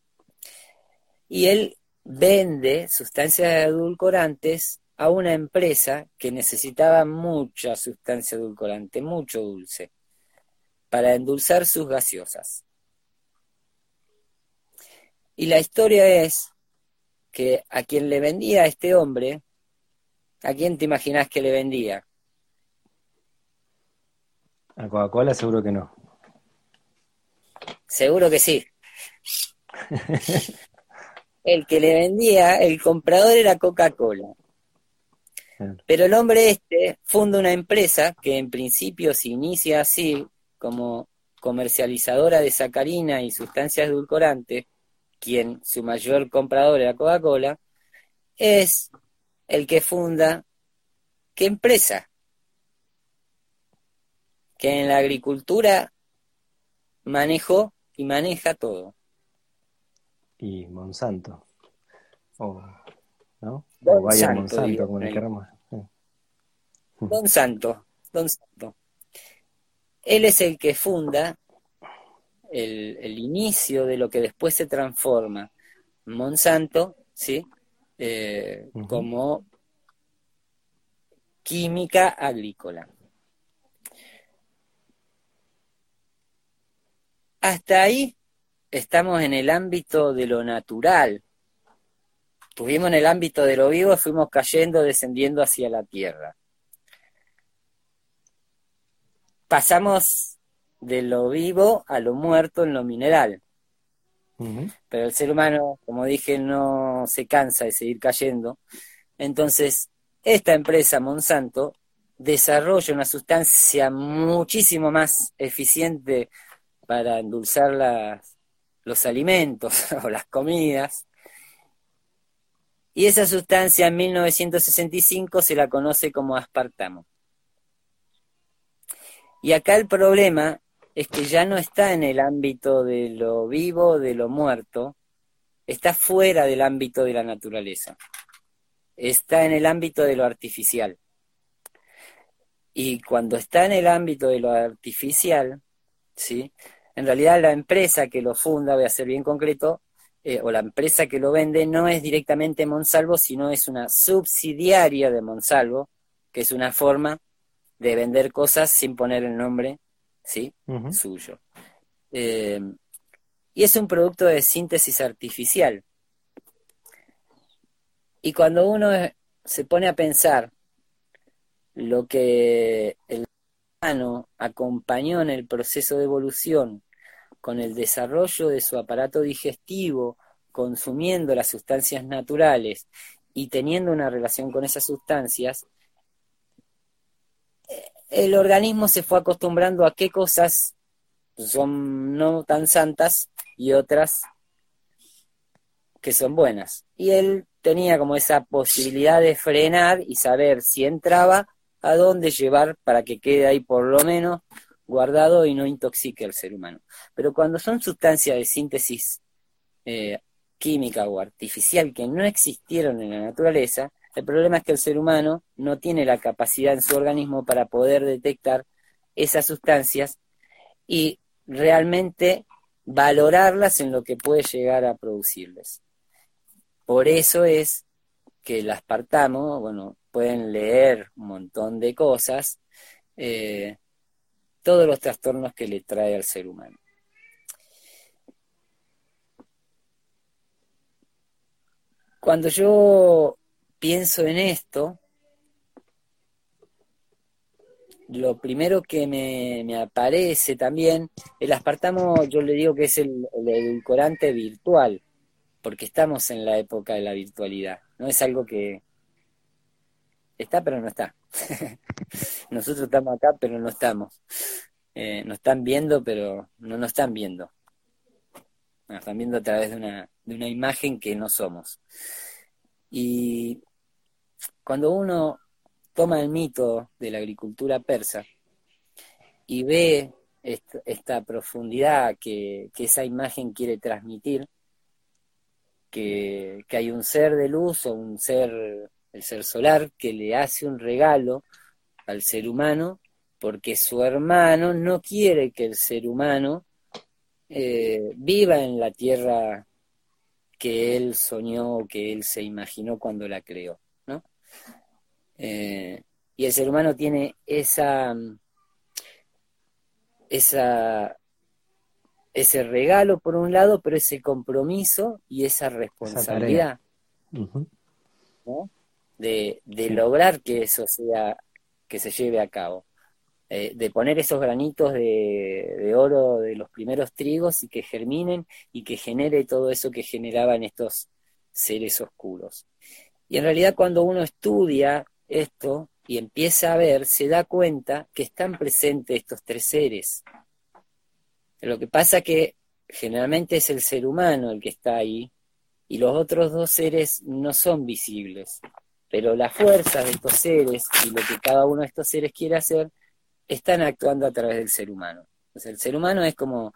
Y él vende sustancias edulcorantes a una empresa que necesitaba mucha sustancia edulcorante, mucho dulce, para endulzar sus gaseosas. Y la historia es que a quien le vendía a este hombre, ¿a quién te imaginas que le vendía? A Coca-Cola seguro que no. Seguro que sí. [LAUGHS] el que le vendía, el comprador era Coca-Cola. Pero el hombre este funda una empresa que en principio se inicia así como comercializadora de sacarina y sustancias edulcorantes, quien su mayor comprador era Coca-Cola, es el que funda qué empresa que en la agricultura manejó y maneja todo. Y Monsanto. O, ¿no? o vaya Monsanto, como le queramos. Don Santo, Don Santo. Él es el que funda el, inicio de lo que después se transforma Monsanto, ¿sí? Eh, como química agrícola. Hasta ahí estamos en el ámbito de lo natural. Estuvimos en el ámbito de lo vivo y fuimos cayendo, descendiendo hacia la tierra. Pasamos de lo vivo a lo muerto en lo mineral. Pero el ser humano, como dije, no se cansa de seguir cayendo. Entonces, esta empresa, Monsanto, desarrolla una sustancia muchísimo más eficiente para endulzar los alimentos [LAUGHS] o las comidas. Y esa sustancia en 1965 se la conoce como aspartamo. Y acá el problema es que ya no está en el ámbito de lo vivo, de lo muerto, está fuera del ámbito de la naturaleza, está en el ámbito de lo artificial. Y cuando está en el ámbito de lo artificial, ¿sí? En realidad la empresa que lo funda, voy a ser bien concreto, eh, o la empresa que lo vende no es directamente Monsalvo, sino es una subsidiaria de Monsalvo, que es una forma de vender cosas sin poner el nombre ¿sí? suyo. Eh, y es un producto de síntesis artificial. Y cuando uno se pone a pensar lo que el humano acompañó en el proceso de evolución con el desarrollo de su aparato digestivo, consumiendo las sustancias naturales y teniendo una relación con esas sustancias, el organismo se fue acostumbrando a qué cosas son no tan santas y otras que son buenas. Y él tenía como esa posibilidad de frenar y saber si entraba, a dónde llevar para que quede ahí por lo menos guardado y no intoxique al ser humano. Pero cuando son sustancias de síntesis eh, química o artificial que no existieron en la naturaleza, el problema es que el ser humano no tiene la capacidad en su organismo para poder detectar esas sustancias y realmente valorarlas en lo que puede llegar a producirles. Por eso es que el aspartamo, bueno, pueden leer un montón de cosas, eh, todos los trastornos que le trae al ser humano. Cuando yo pienso en esto, lo primero que me, aparece también, el aspartamo yo le digo que es el, el, edulcorante virtual, porque estamos en la época de la virtualidad, no es algo que está pero no está. [LAUGHS] Nosotros estamos acá, pero no estamos. Eh, nos están viendo, pero no nos están viendo. Nos están viendo a través de una, de una imagen que no somos. Y cuando uno toma el mito de la agricultura persa y ve esta, profundidad que, esa imagen quiere transmitir, que, que hay un ser de luz o un ser, el ser solar, que le hace un regalo al ser humano porque su hermano no quiere que el ser humano eh, viva en la tierra que él soñó, que él se imaginó cuando la creó, ¿no? Eh, y el ser humano tiene esa, ese regalo por un lado, pero ese compromiso y esa responsabilidad de, de lograr que eso sea, que se lleve a cabo. Eh, de poner esos granitos de, oro de los primeros trigos y que germinen y que genere todo eso que generaban estos seres oscuros. Y en realidad cuando uno estudia esto y empieza a ver, se da cuenta que están presentes estos tres seres. Lo que pasa que generalmente es el ser humano el que está ahí y los otros dos seres no son visibles. Pero la fuerza de estos seres y lo que cada uno de estos seres quiere hacer están actuando a través del ser humano. el ser humano es como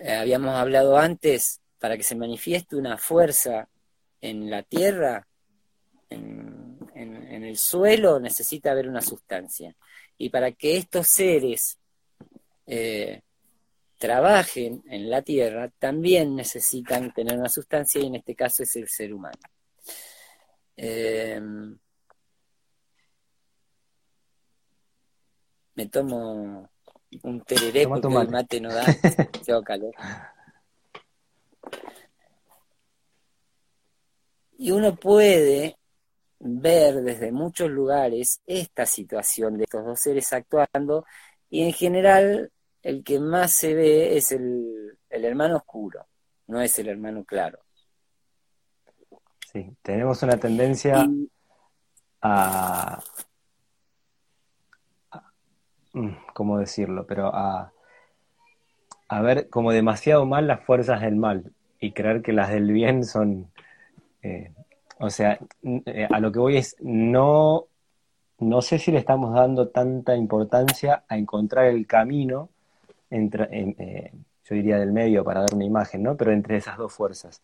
eh, habíamos hablado antes, para que se manifieste una fuerza en la tierra, en, el suelo, necesita haber una sustancia. Y para que estos seres eh, trabajen en la tierra, también necesitan tener una sustancia y en este caso es el ser humano. Eh, me tomo un tereré porque el mate no da, [LAUGHS] tengo calor. Y uno puede ver desde muchos lugares esta situación de estos dos seres actuando y en general el que más se ve es el, el hermano oscuro, no es el hermano claro. Sí, tenemos una tendencia a, Mm, ¿cómo decirlo? Pero a, a ver como demasiado mal las fuerzas del mal y creer que las del bien son... Eh, o sea, eh, a lo que voy es, no, no sé si le estamos dando tanta importancia a encontrar el camino entre, eh, yo diría del medio para dar una imagen, ¿no? Pero entre esas dos fuerzas.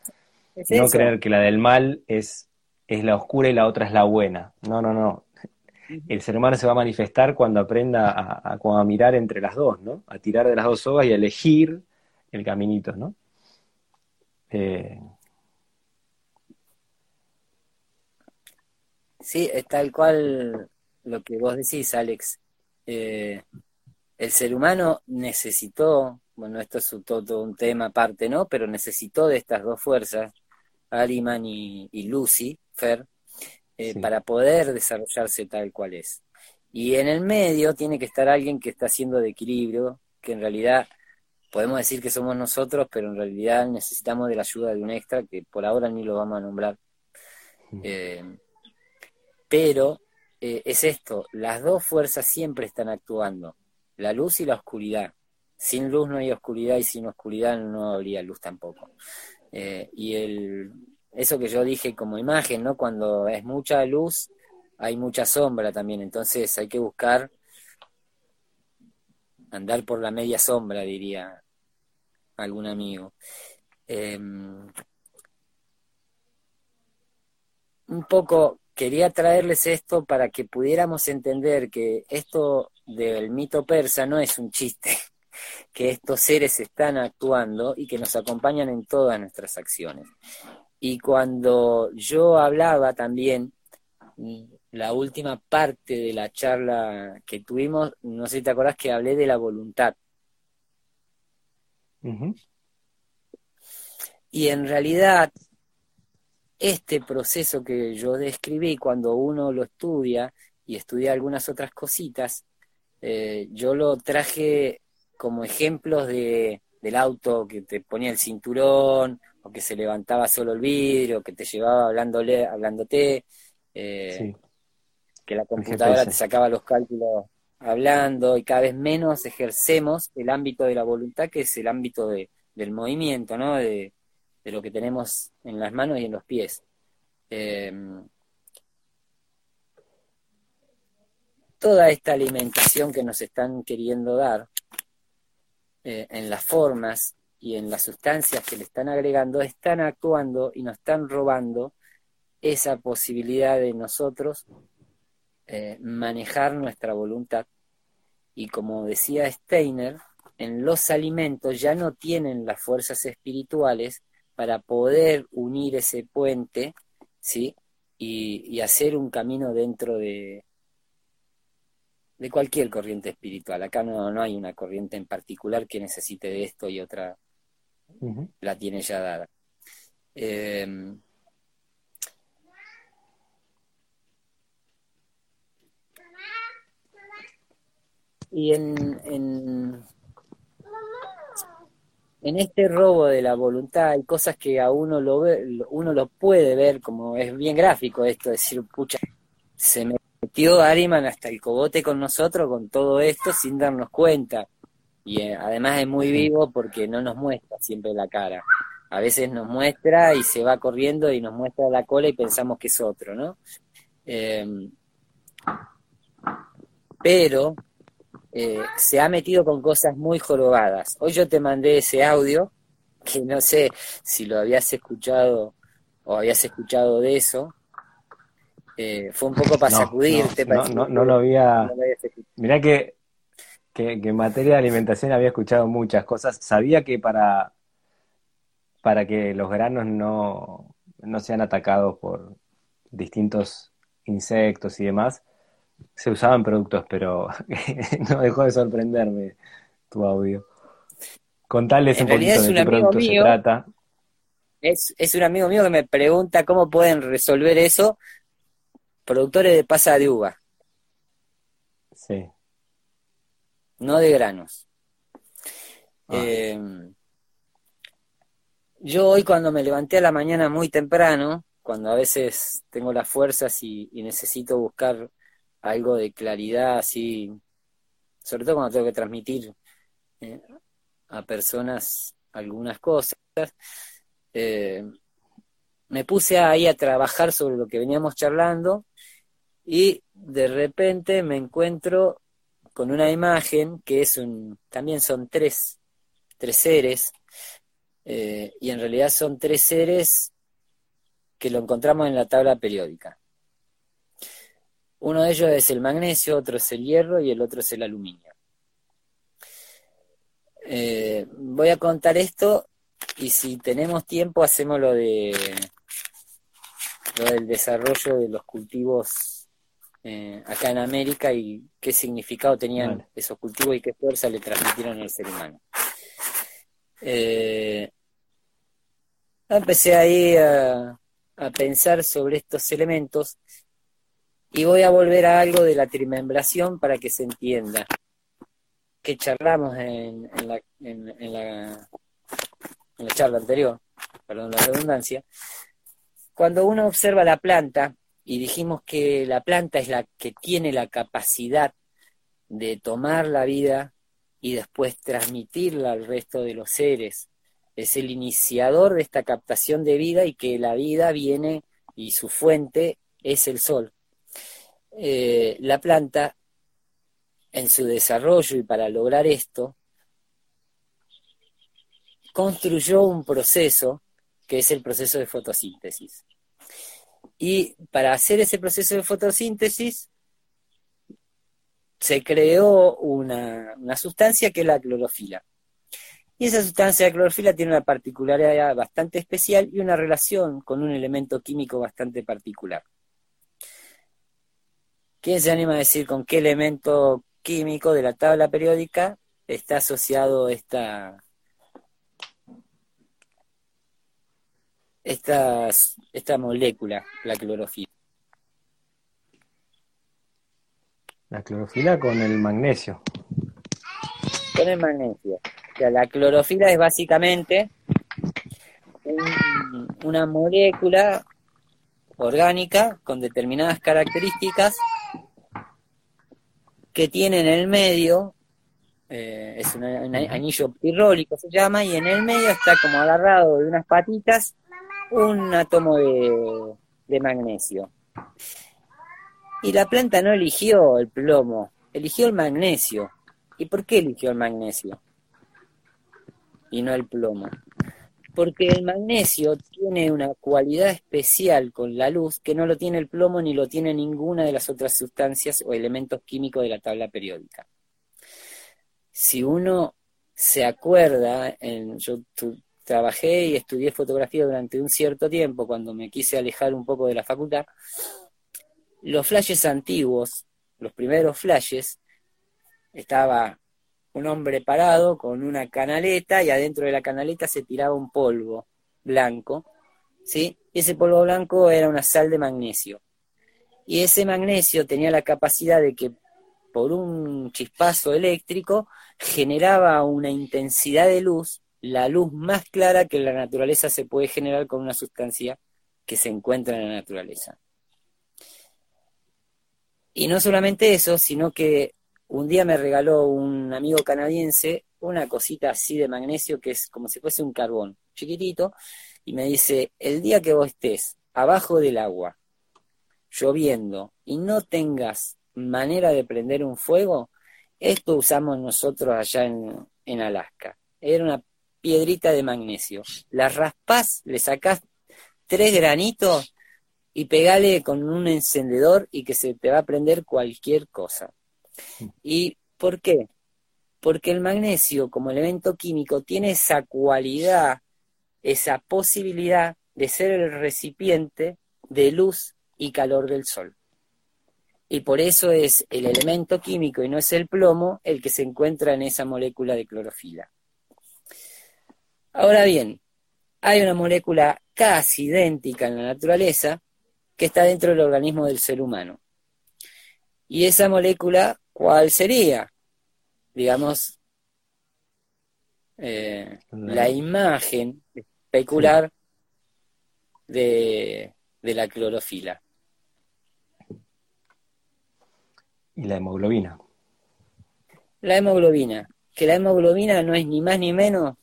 No creer que la del mal es, es la oscura y la otra es la buena. No, no, no el ser humano se va a manifestar cuando aprenda a, mirar entre las dos, ¿no? A tirar de las dos sogas y a elegir el caminito, ¿no? Eh, sí, es tal cual lo que vos decís, Alex. Eh, el ser humano necesitó, bueno, esto es todo, un tema aparte, ¿no? Pero necesitó de estas dos fuerzas, Ariman y, y Lucy, Fer, eh, para poder desarrollarse tal cual es. Y en el medio tiene que estar alguien que está haciendo de equilibrio, que en realidad podemos decir que somos nosotros, pero en realidad necesitamos de la ayuda de un extra, que por ahora ni lo vamos a nombrar. Eh, pero eh, es esto, las dos fuerzas siempre están actuando, la luz y la oscuridad. Sin luz no hay oscuridad y sin oscuridad no habría luz tampoco. Y el, eso que yo dije como imagen, ¿no? Cuando es mucha luz, hay mucha sombra también, entonces hay que buscar andar por la media sombra, diría algún amigo. Em, un poco quería traerles esto para que pudiéramos entender que esto del mito persa no es un chiste, que estos seres están actuando y que nos acompañan en todas nuestras acciones. Y cuando yo hablaba también, la última parte de la charla que tuvimos, no sé si te acordás que hablé de la voluntad. Y en realidad, este proceso que yo describí, cuando uno lo estudia y estudia algunas otras cositas, eh, yo lo traje como ejemplos de, del auto que te ponía el cinturón que se levantaba solo el vidrio, que te llevaba hablándole, hablándote, eh, que la computadora te sacaba los cálculos hablando y cada vez menos ejercemos el ámbito de la voluntad, que es el ámbito de, del movimiento, ¿no? De, lo que tenemos en las manos y en los pies. Em, toda esta alimentación que nos están queriendo dar, eh, en las formas y en las sustancias que le están agregando, están actuando y nos están robando esa posibilidad de nosotros eh, manejar nuestra voluntad. Y como decía Steiner, en los alimentos ya no tienen las fuerzas espirituales para poder unir ese puente, ¿sí? Y, hacer un camino dentro de, de cualquier corriente espiritual. Acá no, no hay una corriente en particular que necesite de esto y otra la tiene ya dada. Eh, y en, en, en, este robo de la voluntad hay cosas que a uno lo ve, uno lo puede ver como es bien gráfico esto, decir, pucha, se metió Ariman hasta el cogote con nosotros con todo esto sin darnos cuenta. Y eh, además es muy vivo porque no nos muestra siempre la cara. A veces nos muestra y se va corriendo y nos muestra la cola y pensamos que es otro, ¿no? Em, pero eh, se ha metido con cosas muy jorobadas. Hoy yo te mandé ese audio, que no sé si lo habías escuchado o habías escuchado de eso. Eh, fue un poco para sacudirte. No, no, no, lo había... Mirá que, que, en materia de alimentación había escuchado muchas cosas. Sabía que para, para que los granos no, no sean atacados por distintos insectos y demás, se usaban productos, pero [LAUGHS] no dejó de sorprenderme tu audio. Contales un poquito de qué producto se trata. Es, es un amigo mío que me pregunta cómo pueden resolver eso productores de pasa de uva. Sí. No de granos. Ah. Em, yo hoy cuando me levanté a la mañana muy temprano, cuando a veces tengo las fuerzas y necesito buscar algo de claridad así, sobre todo cuando tengo que transmitir eh, a personas algunas cosas. Eh, me puse ahí a trabajar sobre lo que veníamos charlando y de repente me encuentro con una imagen que es un, también son tres, tres seres, eh, y en realidad son tres seres que lo encontramos en la tabla periódica. Uno de ellos es el magnesio, otro es el hierro y el otro es el aluminio. Eh, voy a contar esto y si tenemos tiempo hacemos lo de lo del desarrollo de los cultivos eh, acá en América y qué significado tenían esos cultivos y qué fuerza le transmitieron al ser humano. Eh, empecé ahí a pensar sobre estos elementos y voy a volver a algo de la trimembración para que se entienda. Que charlamos en, la, en, la, en la charla anterior, perdón la redundancia. Cuando uno observa la planta, y dijimos que la planta es la que tiene la capacidad de tomar la vida y después transmitirla al resto de los seres. Es el iniciador de esta captación de vida y que la vida viene y su fuente es el sol. Eh, la planta, en su desarrollo y para lograr esto, construyó un proceso que es el proceso de fotosíntesis. Y para hacer ese proceso de fotosíntesis, se creó una, una, sustancia que es la clorofila. Y esa sustancia de clorofila tiene una particularidad bastante especial y una relación con un elemento químico bastante particular. ¿Quién se anima a decir con qué elemento químico de la tabla periódica está asociado esta, esta, esta molécula, la clorofila? La clorofila con el magnesio. Con el magnesio. O sea, la clorofila es básicamente una molécula orgánica con determinadas características que tiene en el medio, eh, es un, anillo pirrólico se llama, y en el medio está como agarrado de unas patitas un átomo de, magnesio. Y la planta no eligió el plomo, eligió el magnesio. ¿Y por qué eligió el magnesio? Y no el plomo. Porque el magnesio tiene una cualidad especial con la luz que no lo tiene el plomo ni lo tiene ninguna de las otras sustancias o elementos químicos de la tabla periódica. Si uno se acuerda, en, yo trabajé y estudié fotografía durante un cierto tiempo cuando me quise alejar un poco de la facultad, los flashes antiguos, los primeros flashes, estaba un hombre parado con una canaleta y adentro de la canaleta se tiraba un polvo blanco, ¿sí? Ese polvo blanco era una sal de magnesio. Y ese magnesio tenía la capacidad de que por un chispazo eléctrico generaba una intensidad de luz, la luz más clara que la naturaleza se puede generar con una sustancia que se encuentra en la naturaleza. Y no solamente eso, sino que un día me regaló un amigo canadiense una cosita así de magnesio que es como si fuese un carbón chiquitito y me dice, el día que vos estés abajo del agua, lloviendo y no tengas manera de prender un fuego, esto usamos nosotros allá en, en Alaska. Era una piedrita de magnesio. La raspás, le sacás tres granitos y pegale con un encendedor y que se te va a prender cualquier cosa. ¿Y por qué? Porque el magnesio como elemento químico tiene esa cualidad, esa posibilidad de ser el recipiente de luz y calor del sol. Y por eso es el elemento químico y no es el plomo el que se encuentra en esa molécula de clorofila. Ahora bien, hay una molécula casi idéntica en la naturaleza que está dentro del organismo del ser humano. Y esa molécula ¿cuál sería? Digamos, eh, la imagen especular de, de la clorofila. Y la hemoglobina. La hemoglobina, que la hemoglobina no es ni más ni menos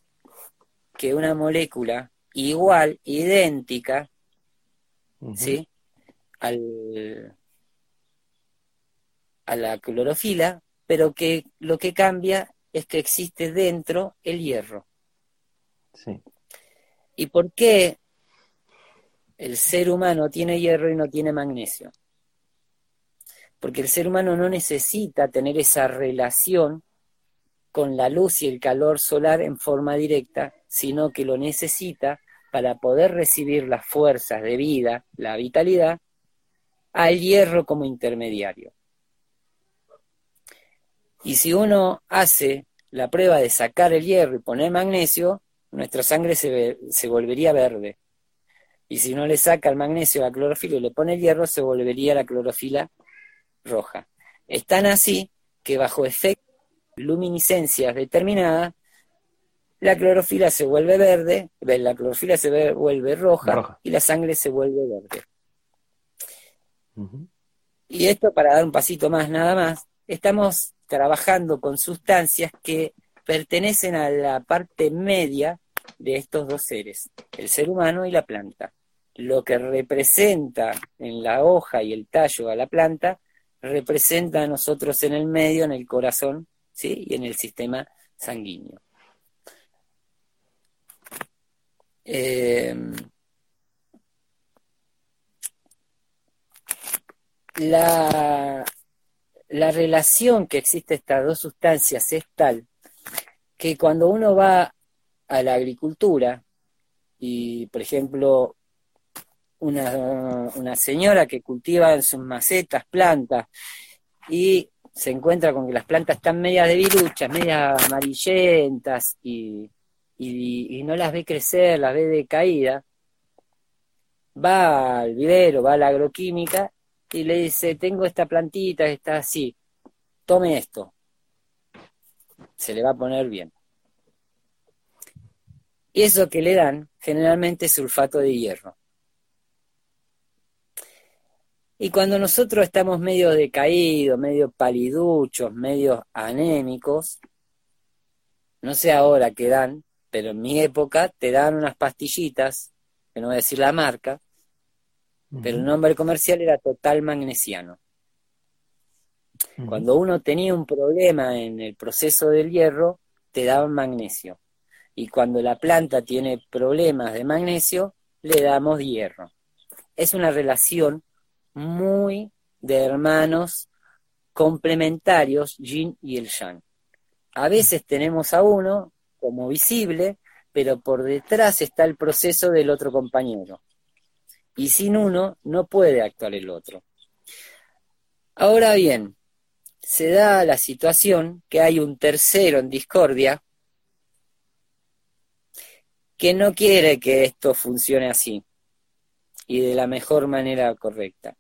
que una molécula igual, idéntica, ¿sí? Al, a la clorofila, pero que lo que cambia es que existe dentro el hierro. Sí. ¿Y por qué el ser humano tiene hierro y no tiene magnesio? Porque el ser humano no necesita tener esa relación con la luz y el calor solar en forma directa, sino que lo necesita para poder recibir las fuerzas de vida, la vitalidad, al hierro como intermediario. Y si uno hace la prueba de sacar el hierro y poner magnesio, nuestra sangre se, se volvería verde. Y si uno le saca el magnesio a la clorofila y le pone el hierro, se volvería la clorofila roja. Es tan así que bajo efecto luminiscencias determinadas, la clorofila se vuelve verde, la clorofila se vuelve roja, y la sangre se vuelve verde. Y esto para dar un pasito más nada más, estamos trabajando con sustancias que pertenecen a la parte media de estos dos seres, el ser humano y la planta. Lo que representa en la hoja y el tallo a la planta, representa a nosotros en el medio, en el corazón, ¿sí? y en el sistema sanguíneo. Em, la, la relación que existe estas dos sustancias es tal que cuando uno va a la agricultura y, por ejemplo, una, una señora que cultiva en sus macetas plantas y se encuentra con que las plantas están medias debiluchas, medias amarillentas y, y, no las ve crecer, las ve decaídas, va al vivero, va a la agroquímica y le dice, tengo esta plantita que está así, tome esto, se le va a poner bien. Y eso que le dan generalmente es sulfato de hierro. Y cuando nosotros estamos medio decaídos, medio paliduchos, medio anémicos, no sé ahora qué dan, pero en mi época te dan unas pastillitas, que no voy a decir la marca, pero el nombre comercial era total magnesiano. Cuando uno tenía un problema en el proceso del hierro, te daban magnesio. Y cuando la planta tiene problemas de magnesio, le damos hierro. Es una relación muy de hermanos complementarios, yin y el yang. A veces tenemos a uno como visible, pero por detrás está el proceso del otro compañero. Y sin uno no puede actuar el otro. Ahora bien, se da la situación que hay un tercero en discordia que no quiere que esto funcione así y de la mejor manera correcta.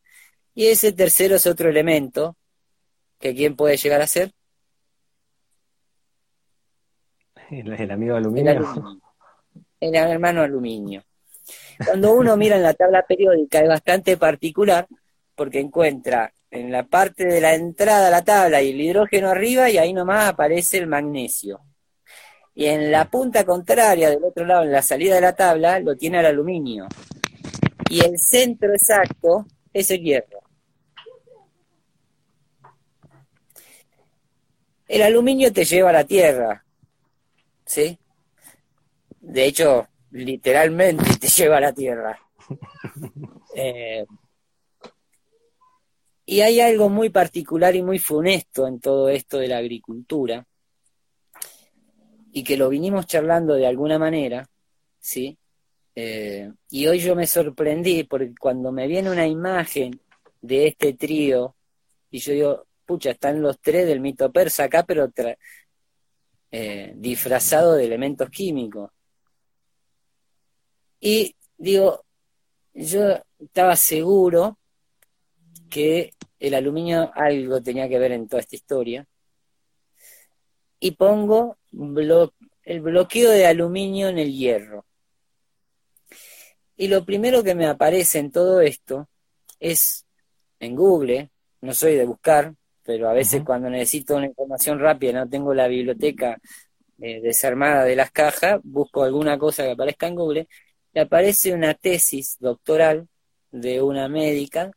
Y ese tercero es otro elemento que quién puede llegar a ser. El, amigo aluminio. El, aluminio. el hermano aluminio. Cuando uno [LAUGHS] mira en la tabla periódica es bastante particular porque encuentra en la parte de la entrada a la tabla y el hidrógeno arriba y ahí nomás aparece el magnesio. Y en la punta contraria, del otro lado, en la salida de la tabla, lo tiene el aluminio. Y el centro exacto es el hierro. El aluminio te lleva a la tierra, ¿sí? De hecho, literalmente te [LAUGHS] lleva a la tierra. [LAUGHS] Eh, y hay algo muy particular y muy funesto en todo esto de la agricultura, y que lo vinimos charlando de alguna manera, ¿sí? Eh, y hoy yo me sorprendí porque cuando me viene una imagen de este trío, y yo digo, pucha, están los tres del mito persa acá, pero eh, disfrazado de elementos químicos. Y digo, yo estaba seguro que el aluminio algo tenía que ver en toda esta historia. Y pongo el bloqueo de aluminio en el hierro. Y lo primero que me aparece en todo esto es en Google, no soy de buscar, pero a veces cuando necesito una información rápida, no tengo la biblioteca eh, desarmada de las cajas, busco alguna cosa que aparezca en Google, y aparece una tesis doctoral de una médica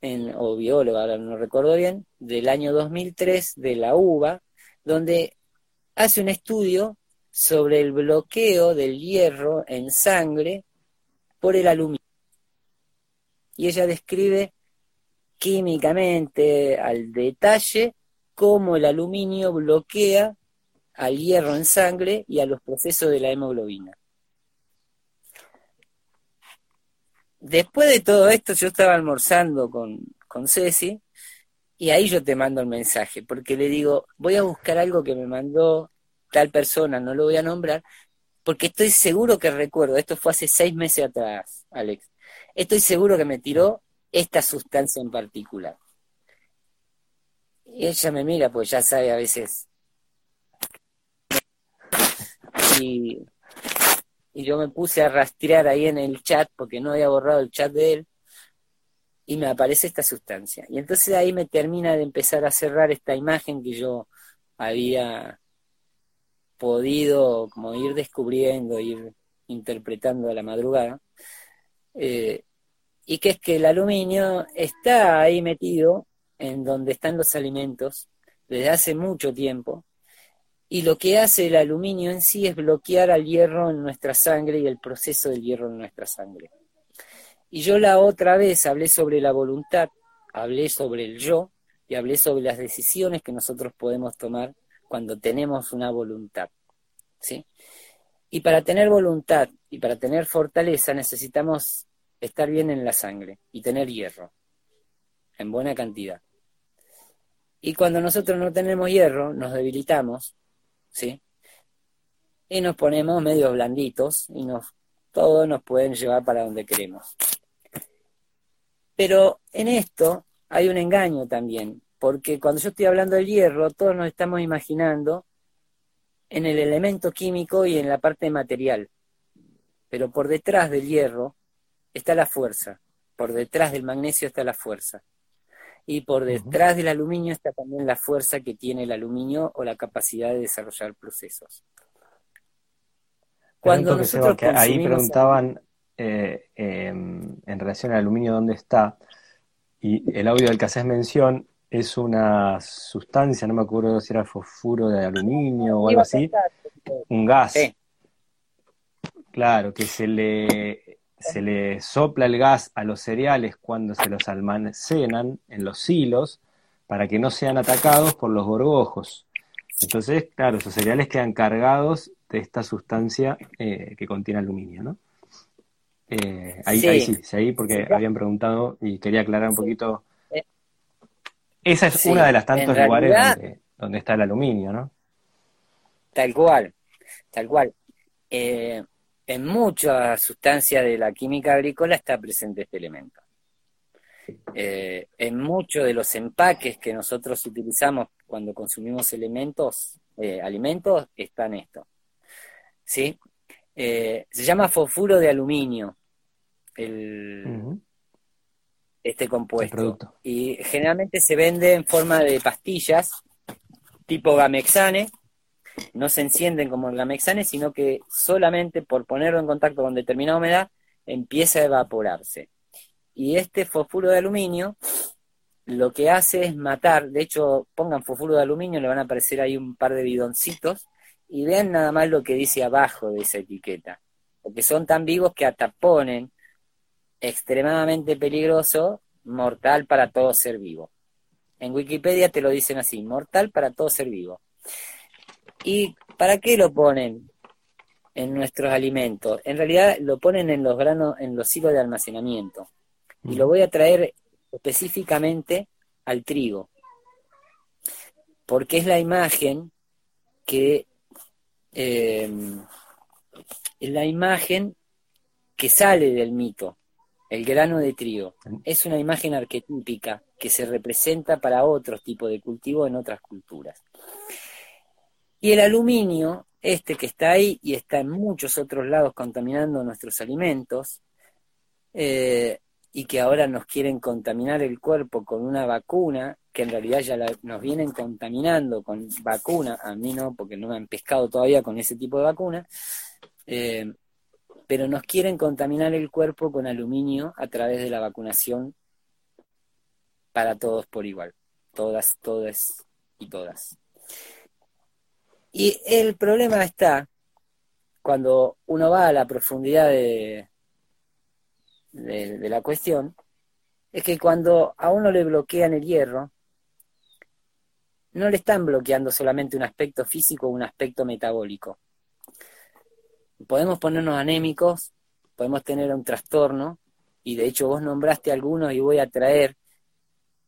en, o bióloga, ahora no recuerdo bien, del año 2003 de la UBA, donde hace un estudio sobre el bloqueo del hierro en sangre por el aluminio. Y ella describe químicamente al detalle cómo el aluminio bloquea al hierro en sangre y a los procesos de la hemoglobina. Después de todo esto, yo estaba almorzando con, con Ceci y ahí yo te mando el mensaje, porque le digo, voy a buscar algo que me mandó tal persona, no lo voy a nombrar, porque estoy seguro que recuerdo, esto fue hace seis meses atrás, Alex, estoy seguro que me tiró esta sustancia en particular. Y ella me mira, pues ya sabe a veces. Y yo me puse a rastrear ahí en el chat, porque no había borrado el chat de él, y me aparece esta sustancia. Y entonces ahí me termina de empezar a cerrar esta imagen que yo había podido como ir descubriendo, ir interpretando a la madrugada, eh, y que es que el aluminio está ahí metido en donde están los alimentos desde hace mucho tiempo, y lo que hace el aluminio en sí es bloquear al hierro en nuestra sangre y el proceso del hierro en nuestra sangre. Y yo la otra vez hablé sobre la voluntad, hablé sobre el yo y hablé sobre las decisiones que nosotros podemos tomar cuando tenemos una voluntad. ¿sí? Y para tener voluntad y para tener fortaleza necesitamos estar bien en la sangre y tener hierro en buena cantidad. Y cuando nosotros no tenemos hierro, nos debilitamos ¿sí? Y nos ponemos medio blanditos y nos, todos nos pueden llevar para donde queremos. Pero en esto hay un engaño también, porque cuando yo estoy hablando del hierro, todos nos estamos imaginando en el elemento químico y en la parte material. Pero por detrás del hierro está la fuerza, por detrás del magnesio está la fuerza. Y por detrás del aluminio está también la fuerza que tiene el aluminio o la capacidad de desarrollar procesos. Cuando nosotros ahí preguntaban eh, em, en relación al aluminio dónde está, y el audio del que haces mención es una sustancia, no me acuerdo si era fosfuro de aluminio o algo así, un gas. Claro, que se le, se le sopla el gas a los cereales cuando se los almacenan en los silos para que no sean atacados por los gorgojos. Entonces, claro, esos cereales quedan cargados de esta sustancia eh, que contiene aluminio, ¿no? Eh, ahí, sí. sí, ahí porque habían preguntado y quería aclarar un poquito. Eh, Esa es una de las tantos lugares donde, está el aluminio, ¿no? Tal cual, tal cual. En muchas sustancias de la química agrícola está presente este elemento. en muchos de los empaques que nosotros utilizamos cuando consumimos elementos, alimentos, están estos. ¿Sí? se llama fosfuro de aluminio el, este compuesto. y generalmente se vende en forma de pastillas tipo gamexane. No se encienden como el gamexane, sino que solamente por ponerlo en contacto con determinada humedad empieza a evaporarse. Y este fosfuro de aluminio lo que hace es matar, de hecho pongan fosfuro de aluminio, le van a aparecer ahí un par de bidoncitos y vean nada más lo que dice abajo de esa etiqueta, porque son tan vivos que hasta ponen extremadamente peligroso, mortal para todo ser vivo. En Wikipedia te lo dicen así, mortal para todo ser vivo. ¿Y para qué lo ponen en nuestros alimentos? En realidad lo ponen en los granos, en los hilos de almacenamiento. Y lo voy a traer específicamente al trigo. Porque es la imagen que eh, es la imagen que sale del mito el grano de trigo. Es una imagen arquetípica que se representa para otros tipos de cultivo en otras culturas. Y el aluminio, este que está ahí y está en muchos otros lados contaminando nuestros alimentos, eh, y que ahora nos quieren contaminar el cuerpo con una vacuna, que en realidad ya nos vienen contaminando con vacuna, a mí no, porque no me han pescado todavía con ese tipo de vacuna, eh, pero nos quieren contaminar el cuerpo con aluminio a través de la vacunación para todos por igual, todas, todas y todas. Y el problema está cuando uno va a la profundidad de, de, la cuestión, es que cuando a uno le bloquean el hierro, no le están bloqueando solamente un aspecto físico o un aspecto metabólico podemos ponernos anémicos, podemos tener un trastorno, y de hecho vos nombraste algunos y voy a traer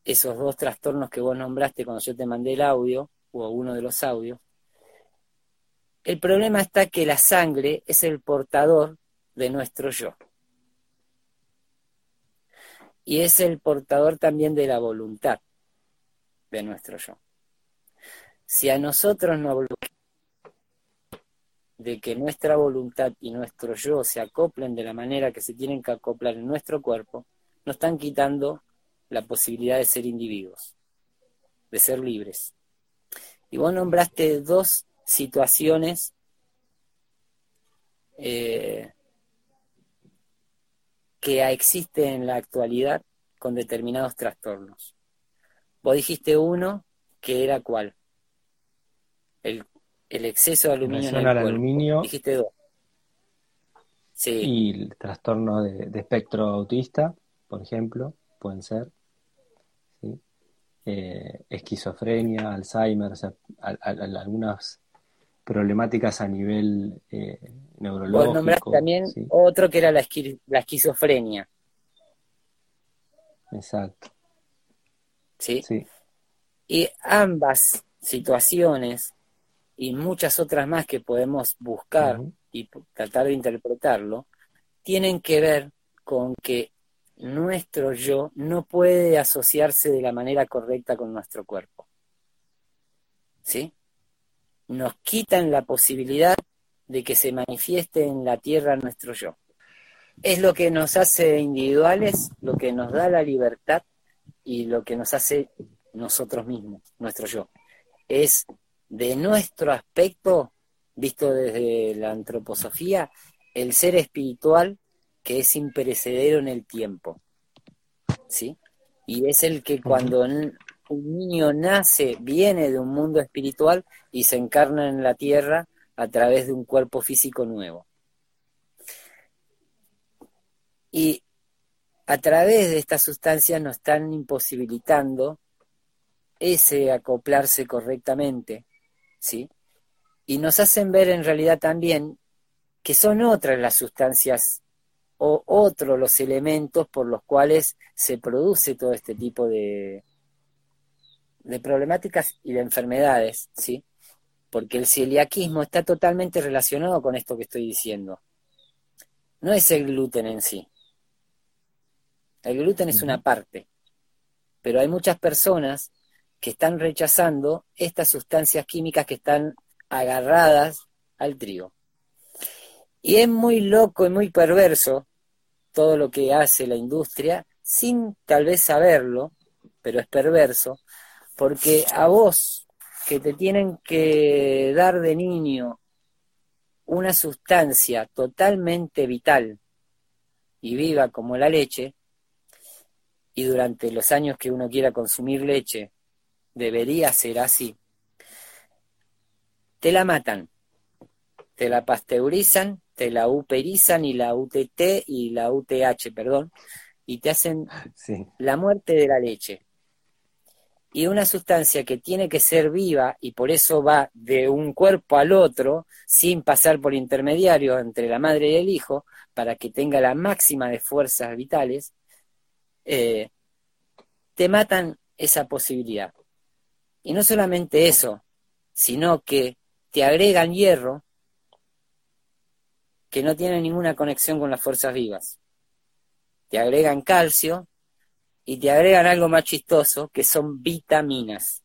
esos dos trastornos que vos nombraste cuando yo te mandé el audio, o uno de los audios. El problema está que la sangre es el portador de nuestro yo. Y es el portador también de la voluntad de nuestro yo. Si a nosotros nos de que nuestra voluntad y nuestro yo se acoplen de la manera que se tienen que acoplar en nuestro cuerpo, nos están quitando la posibilidad de ser individuos, de ser libres. Y vos nombraste dos situaciones eh, que existen en la actualidad con determinados trastornos. Vos dijiste uno que era cuál? El el exceso de aluminio en el aluminio Dijiste dos. Sí. Y el trastorno de, espectro autista, por ejemplo, pueden ser. Eh, esquizofrenia, Alzheimer, o sea, algunas problemáticas a nivel eh, neurológico. Vos nombraste también otro que era la, la esquizofrenia. Exacto. ¿Sí? ¿Sí? Y ambas situaciones y muchas otras más que podemos buscar y tratar de interpretarlo, tienen que ver con que nuestro yo no puede asociarse de la manera correcta con nuestro cuerpo. ¿Sí? Nos quitan la posibilidad de que se manifieste en la tierra nuestro yo. Es lo que nos hace individuales, lo que nos da la libertad y lo que nos hace nosotros mismos, nuestro yo. Es de nuestro aspecto, visto desde la antroposofía, el ser espiritual que es imperecedero en el tiempo. ¿Sí? Y es el que cuando un niño nace, viene de un mundo espiritual y se encarna en la tierra a través de un cuerpo físico nuevo. Y a través de estas sustancias nos están imposibilitando ese acoplarse correctamente, ¿sí? Y nos hacen ver en realidad también que son otras las sustancias o otros los elementos por los cuales se produce todo este tipo de, de problemáticas y de enfermedades, ¿sí? Porque el celiaquismo está totalmente relacionado con esto que estoy diciendo. No es el gluten en sí. El gluten es una parte, pero hay muchas personas que están rechazando estas sustancias químicas que están agarradas al trigo. Y es muy loco y muy perverso todo lo que hace la industria, sin tal vez saberlo, pero es perverso, porque a vos que te tienen que dar de niño una sustancia totalmente vital y viva como la leche, y durante los años que uno quiera consumir leche, debería ser así, te la matan, te la pasteurizan, te la uperizan y la UTT y la UTH, perdón, y te hacen la muerte de la leche. Y una sustancia que tiene que ser viva y por eso va de un cuerpo al otro sin pasar por intermediario entre la madre y el hijo para que tenga la máxima de fuerzas vitales, eh, te matan esa posibilidad. Y no solamente eso, sino que te agregan hierro que no tiene ninguna conexión con las fuerzas vivas. Te agregan calcio y te agregan algo más chistoso, que son vitaminas.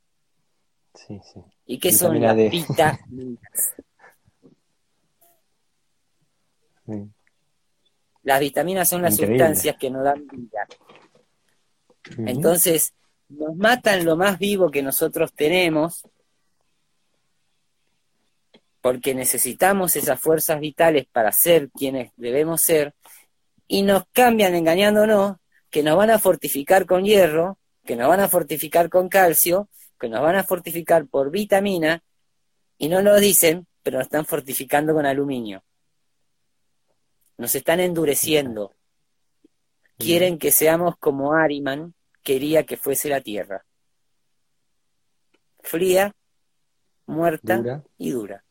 Sí, sí. ¿Y qué son las vitaminas? [LAUGHS] Las vitaminas son las sustancias que nos dan vida. Entonces, nos matan lo más vivo que nosotros tenemos, porque necesitamos esas fuerzas vitales para ser quienes debemos ser, y nos cambian engañándonos que nos van a fortificar con hierro, que nos van a fortificar con calcio, que nos van a fortificar por vitamina, y no nos dicen, pero nos están fortificando con aluminio. Nos están endureciendo. Quieren que seamos como Ariman, quería que fuese la tierra. Fría, muerta y dura.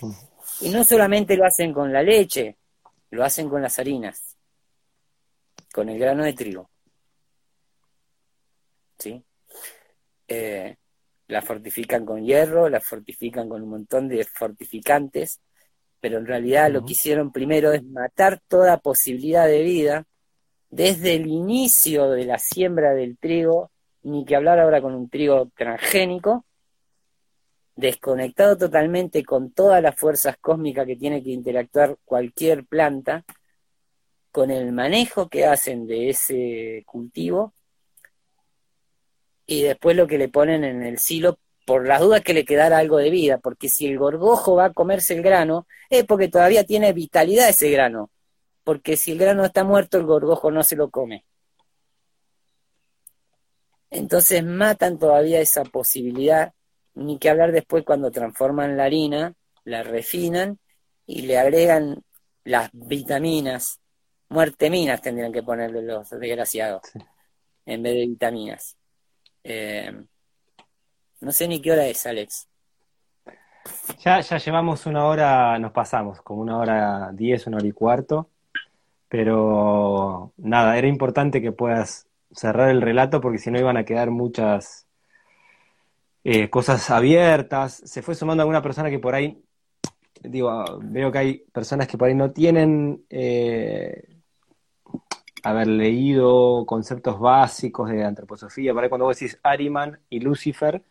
Mm. Y no solamente lo hacen con la leche, lo hacen con las harinas, con el grano de trigo. ¿Sí? Eh, la fortifican con hierro, la fortifican con un montón de fortificantes, pero en realidad lo que hicieron primero es matar toda posibilidad de vida desde el inicio de la siembra del trigo, ni que hablar ahora con un trigo transgénico, desconectado totalmente con todas las fuerzas cósmicas que tiene que interactuar cualquier planta, con el manejo que hacen de ese cultivo y después lo que le ponen en el silo por las dudas que le quedara algo de vida, porque si el gorgojo va a comerse el grano, es porque todavía tiene vitalidad ese grano, porque si el grano está muerto, el gorgojo no se lo come. Entonces matan todavía esa posibilidad, ni que hablar después cuando transforman la harina, la refinan y le agregan las vitaminas, muerteminas tendrían que ponerle los desgraciados, en vez de vitaminas. Eh, no sé ni qué hora es, Alex. Ya, ya llevamos una hora, nos pasamos, como una hora diez, una hora y cuarto. Pero nada, era importante que puedas cerrar el relato porque si no iban a quedar muchas eh, cosas abiertas. Se fue sumando alguna persona que por ahí, digo, veo que hay personas que por ahí no tienen eh, haber leído conceptos básicos de antroposofía. Por ahí cuando vos decís Ariman y Lucifer,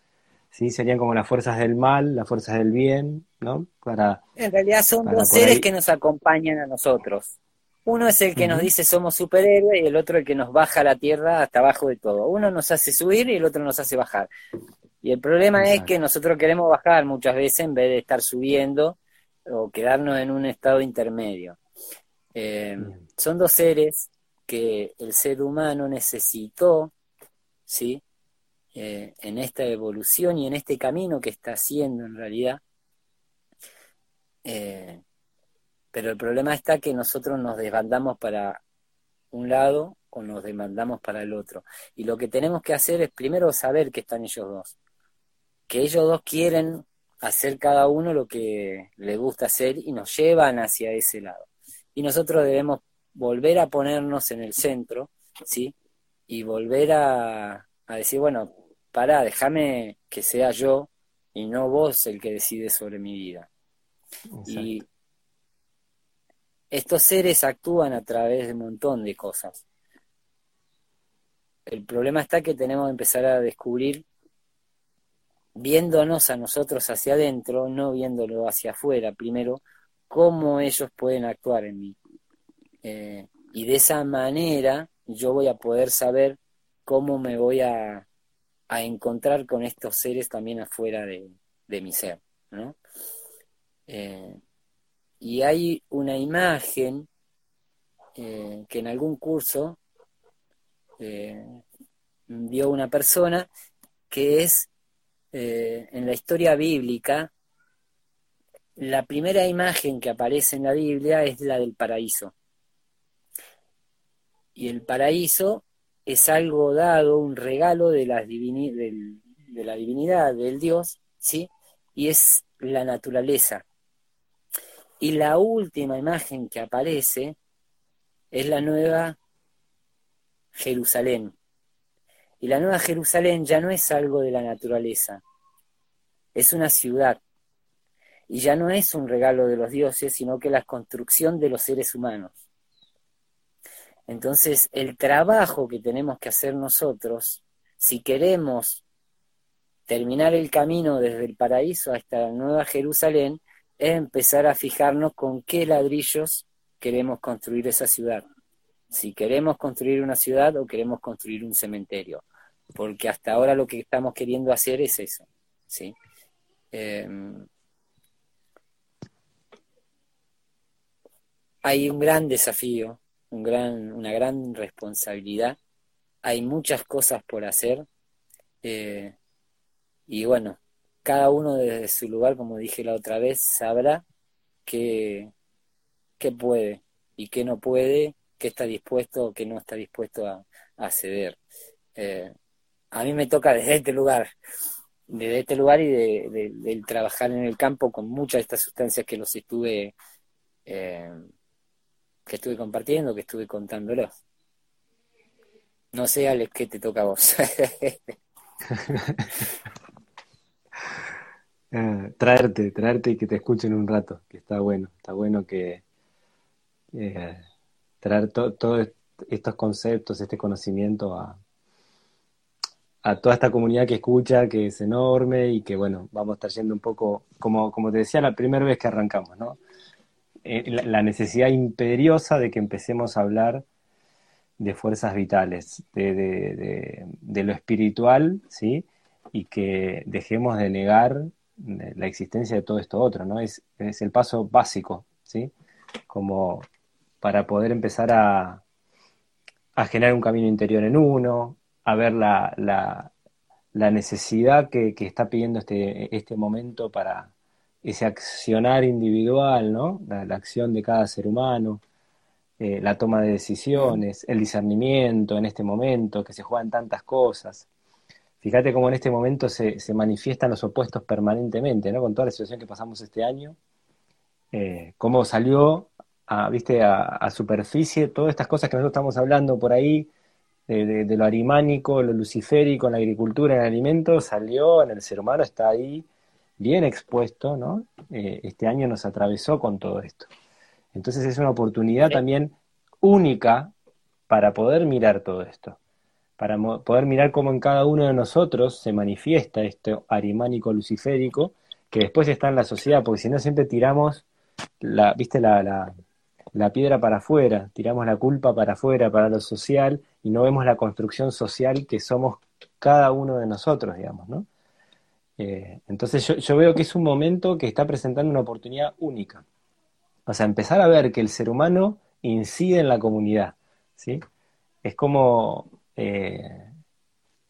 ¿sí? serían como las fuerzas del mal, las fuerzas del bien, ¿no? Para, en realidad son dos seres que nos acompañan a nosotros. Uno es el que nos dice somos superhéroes y el otro el que nos baja a la tierra hasta abajo de todo. Uno nos hace subir y el otro nos hace bajar. Y el problema es que nosotros queremos bajar muchas veces en vez de estar subiendo o quedarnos en un estado intermedio. Eh, son dos seres que el ser humano necesitó, ¿sí? eh, en esta evolución y en este camino que está haciendo en realidad. Eh, pero el problema está que nosotros nos desbandamos para un lado o nos demandamos para el otro. Y lo que tenemos que hacer es primero saber que están ellos dos, que ellos dos quieren hacer cada uno lo que le gusta hacer y nos llevan hacia ese lado. Y nosotros debemos volver a ponernos en el centro, ¿sí? Y volver a, a decir, bueno, pará, déjame que sea yo y no vos el que decide sobre mi vida. Y estos seres actúan a través de un montón de cosas. El problema está que tenemos que empezar a descubrir, viéndonos a nosotros hacia adentro, no viéndolo hacia afuera, primero, cómo ellos pueden actuar en mí. Eh, y de esa manera yo voy a poder saber cómo me voy a, a encontrar con estos seres también afuera de, mi ser, ¿no? Eh, y hay una imagen eh, que en algún curso vio una persona que es en la historia bíblica, la primera imagen que aparece en la Biblia es la del paraíso. Y el paraíso es algo dado, un regalo de la, divinidad, del Dios, ¿sí? Y es la naturaleza. Y la última imagen que aparece es la nueva Jerusalén. Y la nueva Jerusalén ya no es algo de la naturaleza, es una ciudad. Y ya no es un regalo de los dioses, sino que la construcción de los seres humanos. Entonces, el trabajo que tenemos que hacer nosotros, si queremos terminar el camino desde el paraíso hasta la Nueva Jerusalén, es empezar a fijarnos con qué ladrillos queremos construir esa ciudad. Si queremos construir una ciudad o queremos construir un cementerio. Porque hasta ahora lo que estamos queriendo hacer es eso. ¿sí? Em, hay un gran desafío un gran, una gran responsabilidad. Hay muchas cosas por hacer. Eh, y bueno, cada uno desde su lugar, como dije la otra vez, sabrá qué, qué puede y qué no puede, qué está dispuesto o qué no está dispuesto a, ceder. Eh, a mí me toca desde este lugar, desde este lugar y de, del trabajar en el campo con muchas de estas sustancias que los estuve eh, que estuve compartiendo, que estuve contándolo. No sé, Alex, qué te toca a vos. Ah, [LAUGHS] traerte, traerte y que te escuchen un rato, que está bueno, está bueno que eh, traer todos estos conceptos, este conocimiento a, a toda esta comunidad que escucha, que es enorme y que bueno, vamos trayendo un poco, como, como te decía la primera vez que arrancamos, ¿no? Eh, la necesidad imperiosa de que empecemos a hablar de fuerzas vitales, de, lo espiritual, ¿sí? Y que dejemos de negar eh, la existencia de todo esto otro, ¿no? Es, el paso básico, ¿sí? Como para poder empezar a, a generar un camino interior en uno, a ver la, la, necesidad que, que, está pidiendo este, este momento para, ese accionar individual, ¿no? La, acción de cada ser humano, eh, la toma de decisiones, el discernimiento en este momento, que se juegan tantas cosas. Fíjate cómo en este momento se, manifiestan los opuestos permanentemente, ¿no? Con toda la situación que pasamos este año, eh, cómo salió a, ¿viste? A, superficie todas estas cosas que nosotros estamos hablando por ahí, de, de, lo arimánico, lo luciférico, en la agricultura, en el alimento, salió en el ser humano, está ahí bien expuesto, ¿no? Eh, este año nos atravesó con todo esto. Entonces es una oportunidad también única para poder mirar todo esto, para poder mirar cómo en cada uno de nosotros se manifiesta este arimánico luciférico que después está en la sociedad, porque si no siempre tiramos la, viste, la, la, la piedra para afuera, tiramos la culpa para afuera, para lo social, y no vemos la construcción social que somos cada uno de nosotros, digamos, ¿no? Eh, entonces yo, veo que es un momento que está presentando una oportunidad única. O sea, empezar a ver que el ser humano incide en la comunidad, ¿sí? Es como, eh,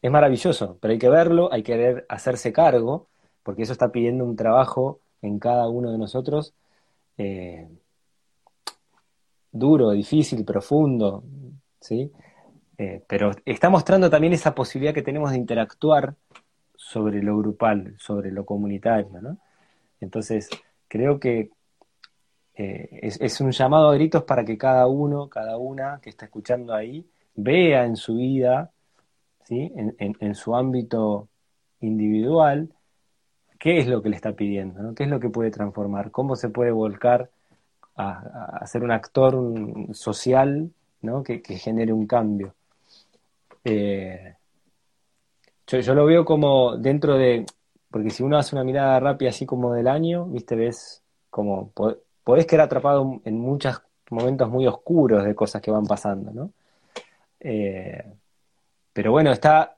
es maravilloso, pero hay que verlo, hay que hacerse cargo, porque eso está pidiendo un trabajo en cada uno de nosotros eh, duro, difícil, profundo, ¿sí? Pero está mostrando también esa posibilidad que tenemos de interactuar sobre lo grupal, sobre lo comunitario, ¿no? Entonces, creo que eh, es, un llamado a gritos para que cada uno, cada una que está escuchando ahí, vea en su vida, ¿sí? en, su ámbito individual, qué es lo que le está pidiendo, qué es lo que puede transformar, cómo se puede volcar a, ser un actor social ¿no? que, genere un cambio. Eh, yo, lo veo como dentro de, porque si uno hace una mirada rápida así como del año, viste, ves como podés quedar atrapado en muchos momentos muy oscuros de cosas que van pasando, ¿no? Eh, pero bueno, está,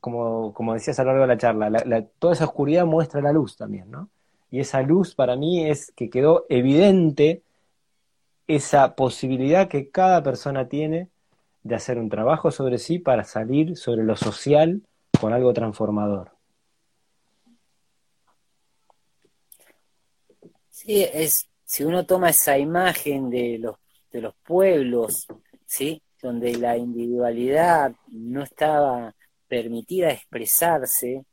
como, como decías a lo largo de la charla, toda esa oscuridad muestra la luz también, ¿no? Y esa luz para mí es que quedó evidente esa posibilidad que cada persona tiene de hacer un trabajo sobre sí para salir sobre lo social con algo transformador. Sí, es, si uno toma esa imagen de los, de los pueblos, ¿sí? donde la individualidad no estaba permitida expresarse,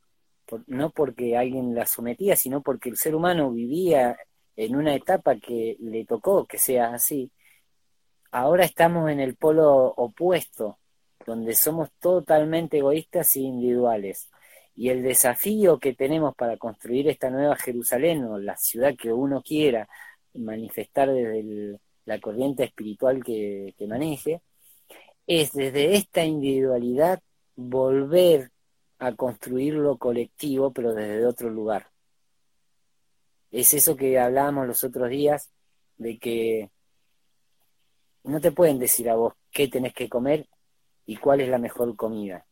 no porque alguien la sometía, sino porque el ser humano vivía en una etapa que le tocó que sea así, ahora estamos en el polo opuesto, donde somos totalmente egoístas e individuales. Y el desafío que tenemos para construir esta nueva Jerusalén o la ciudad que uno quiera manifestar desde la corriente espiritual que, que maneje, es desde esta individualidad volver a construir lo colectivo, pero desde otro lugar. Es eso que hablábamos los otros días, de que no te pueden decir a vos qué tenés que comer y cuál es la mejor comida.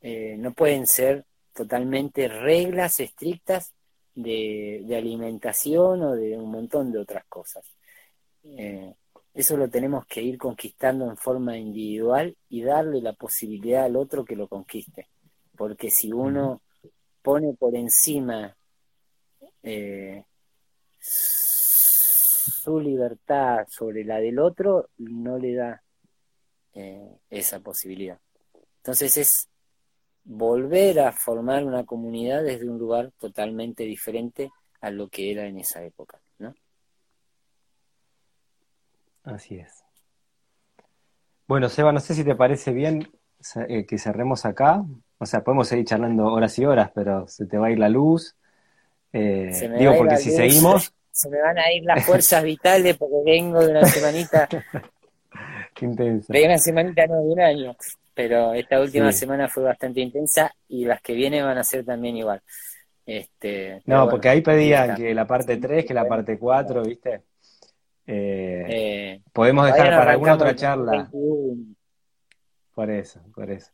Eh, no pueden ser totalmente reglas estrictas de, alimentación o de un montón de otras cosas. Eh, eso lo tenemos que ir conquistando en forma individual y darle la posibilidad al otro que lo conquiste. Porque si uno pone por encima eh, su libertad sobre la del otro, no le da eh, esa posibilidad. Entonces es volver a formar una comunidad desde un lugar totalmente diferente a lo que era en esa época, ¿no? Así es. Bueno, Seba, no sé si te parece bien eh, que cerremos acá. O sea, podemos seguir charlando horas y horas, pero se te va a ir la luz. Eh, digo, porque si seguimos, se me van a ir las fuerzas vitales porque vengo de una semanita. [LAUGHS] Qué intensa. De una semanita, no, de un año. Pero esta última semana fue bastante intensa y las que vienen van a ser también igual. Este, no, porque ahí pedían que la parte 3, que la parte 4, ¿viste? Eh, eh, podemos dejar para alguna otra charla. Por eso, por eso.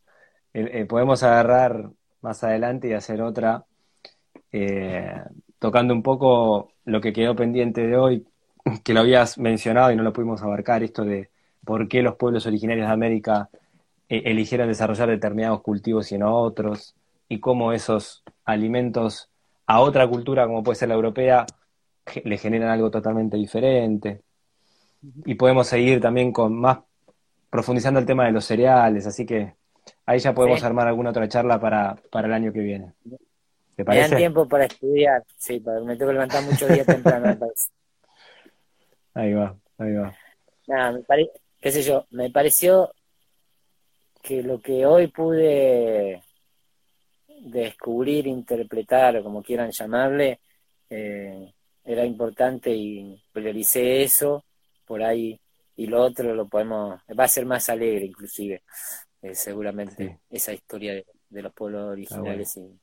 Eh, podemos agarrar más adelante y hacer otra tocando un poco lo que quedó pendiente de hoy, que lo habías mencionado y no lo pudimos abarcar, esto de por qué los pueblos originarios de América eh, eligieron desarrollar determinados cultivos y no otros, y cómo esos alimentos a otra cultura, como puede ser la europea, le generan algo totalmente diferente. Y podemos seguir también con más profundizando el tema de los cereales, así que ahí ya podemos armar alguna otra charla para, para el año que viene. Me dan tiempo para estudiar, sí, me tengo que levantar muchos días temprano. [LAUGHS] ahí va, ahí va. Nada, me pare... qué sé yo, me pareció que lo que hoy pude descubrir, interpretar, o como quieran llamarle, eh, era importante y prioricé eso, por ahí, y lo otro lo podemos, va a ser más alegre inclusive, eh, seguramente, esa historia de, los pueblos originales y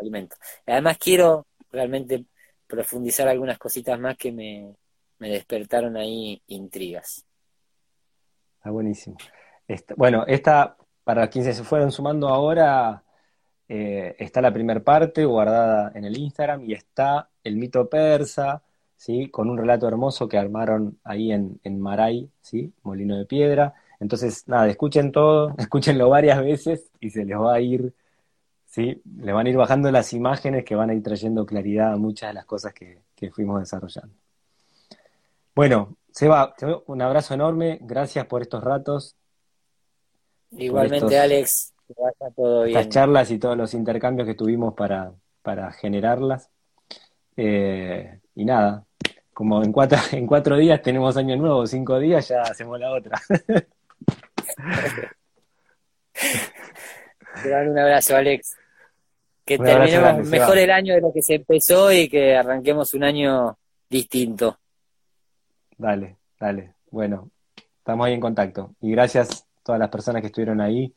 alimentos. Además quiero realmente profundizar algunas cositas más que me, despertaron ahí intrigas. Está buenísimo. bueno, esta, para quienes se fueron sumando ahora, eh, está la primera parte guardada en el Instagram y está el mito persa, ¿sí? con un relato hermoso que armaron ahí en, en Maray, ¿sí? Molino de Piedra. Entonces, nada, escuchen todo, [LAUGHS] escúchenlo varias veces y se les va a ir, ¿sí? Le van a ir bajando las imágenes que van a ir trayendo claridad a muchas de las cosas que, fuimos desarrollando. Bueno, Seba, un abrazo enorme, gracias por estos ratos. Igualmente, Alex, que vaya todo bien. Estas charlas y todos los intercambios que tuvimos para, para generarlas. Eh, y nada, como en cuatro, [LAUGHS] en cuatro días tenemos año nuevo, cinco días ya hacemos la otra. [LAUGHS] Te dan un abrazo, Alex. Que terminemos mejor el año de lo que se empezó y que arranquemos un año distinto. Dale, dale. Bueno, estamos ahí en contacto. Y gracias a todas las personas que estuvieron ahí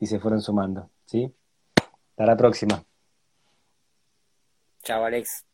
y se fueron sumando. ¿sí? Hasta la próxima. Chao, Alex.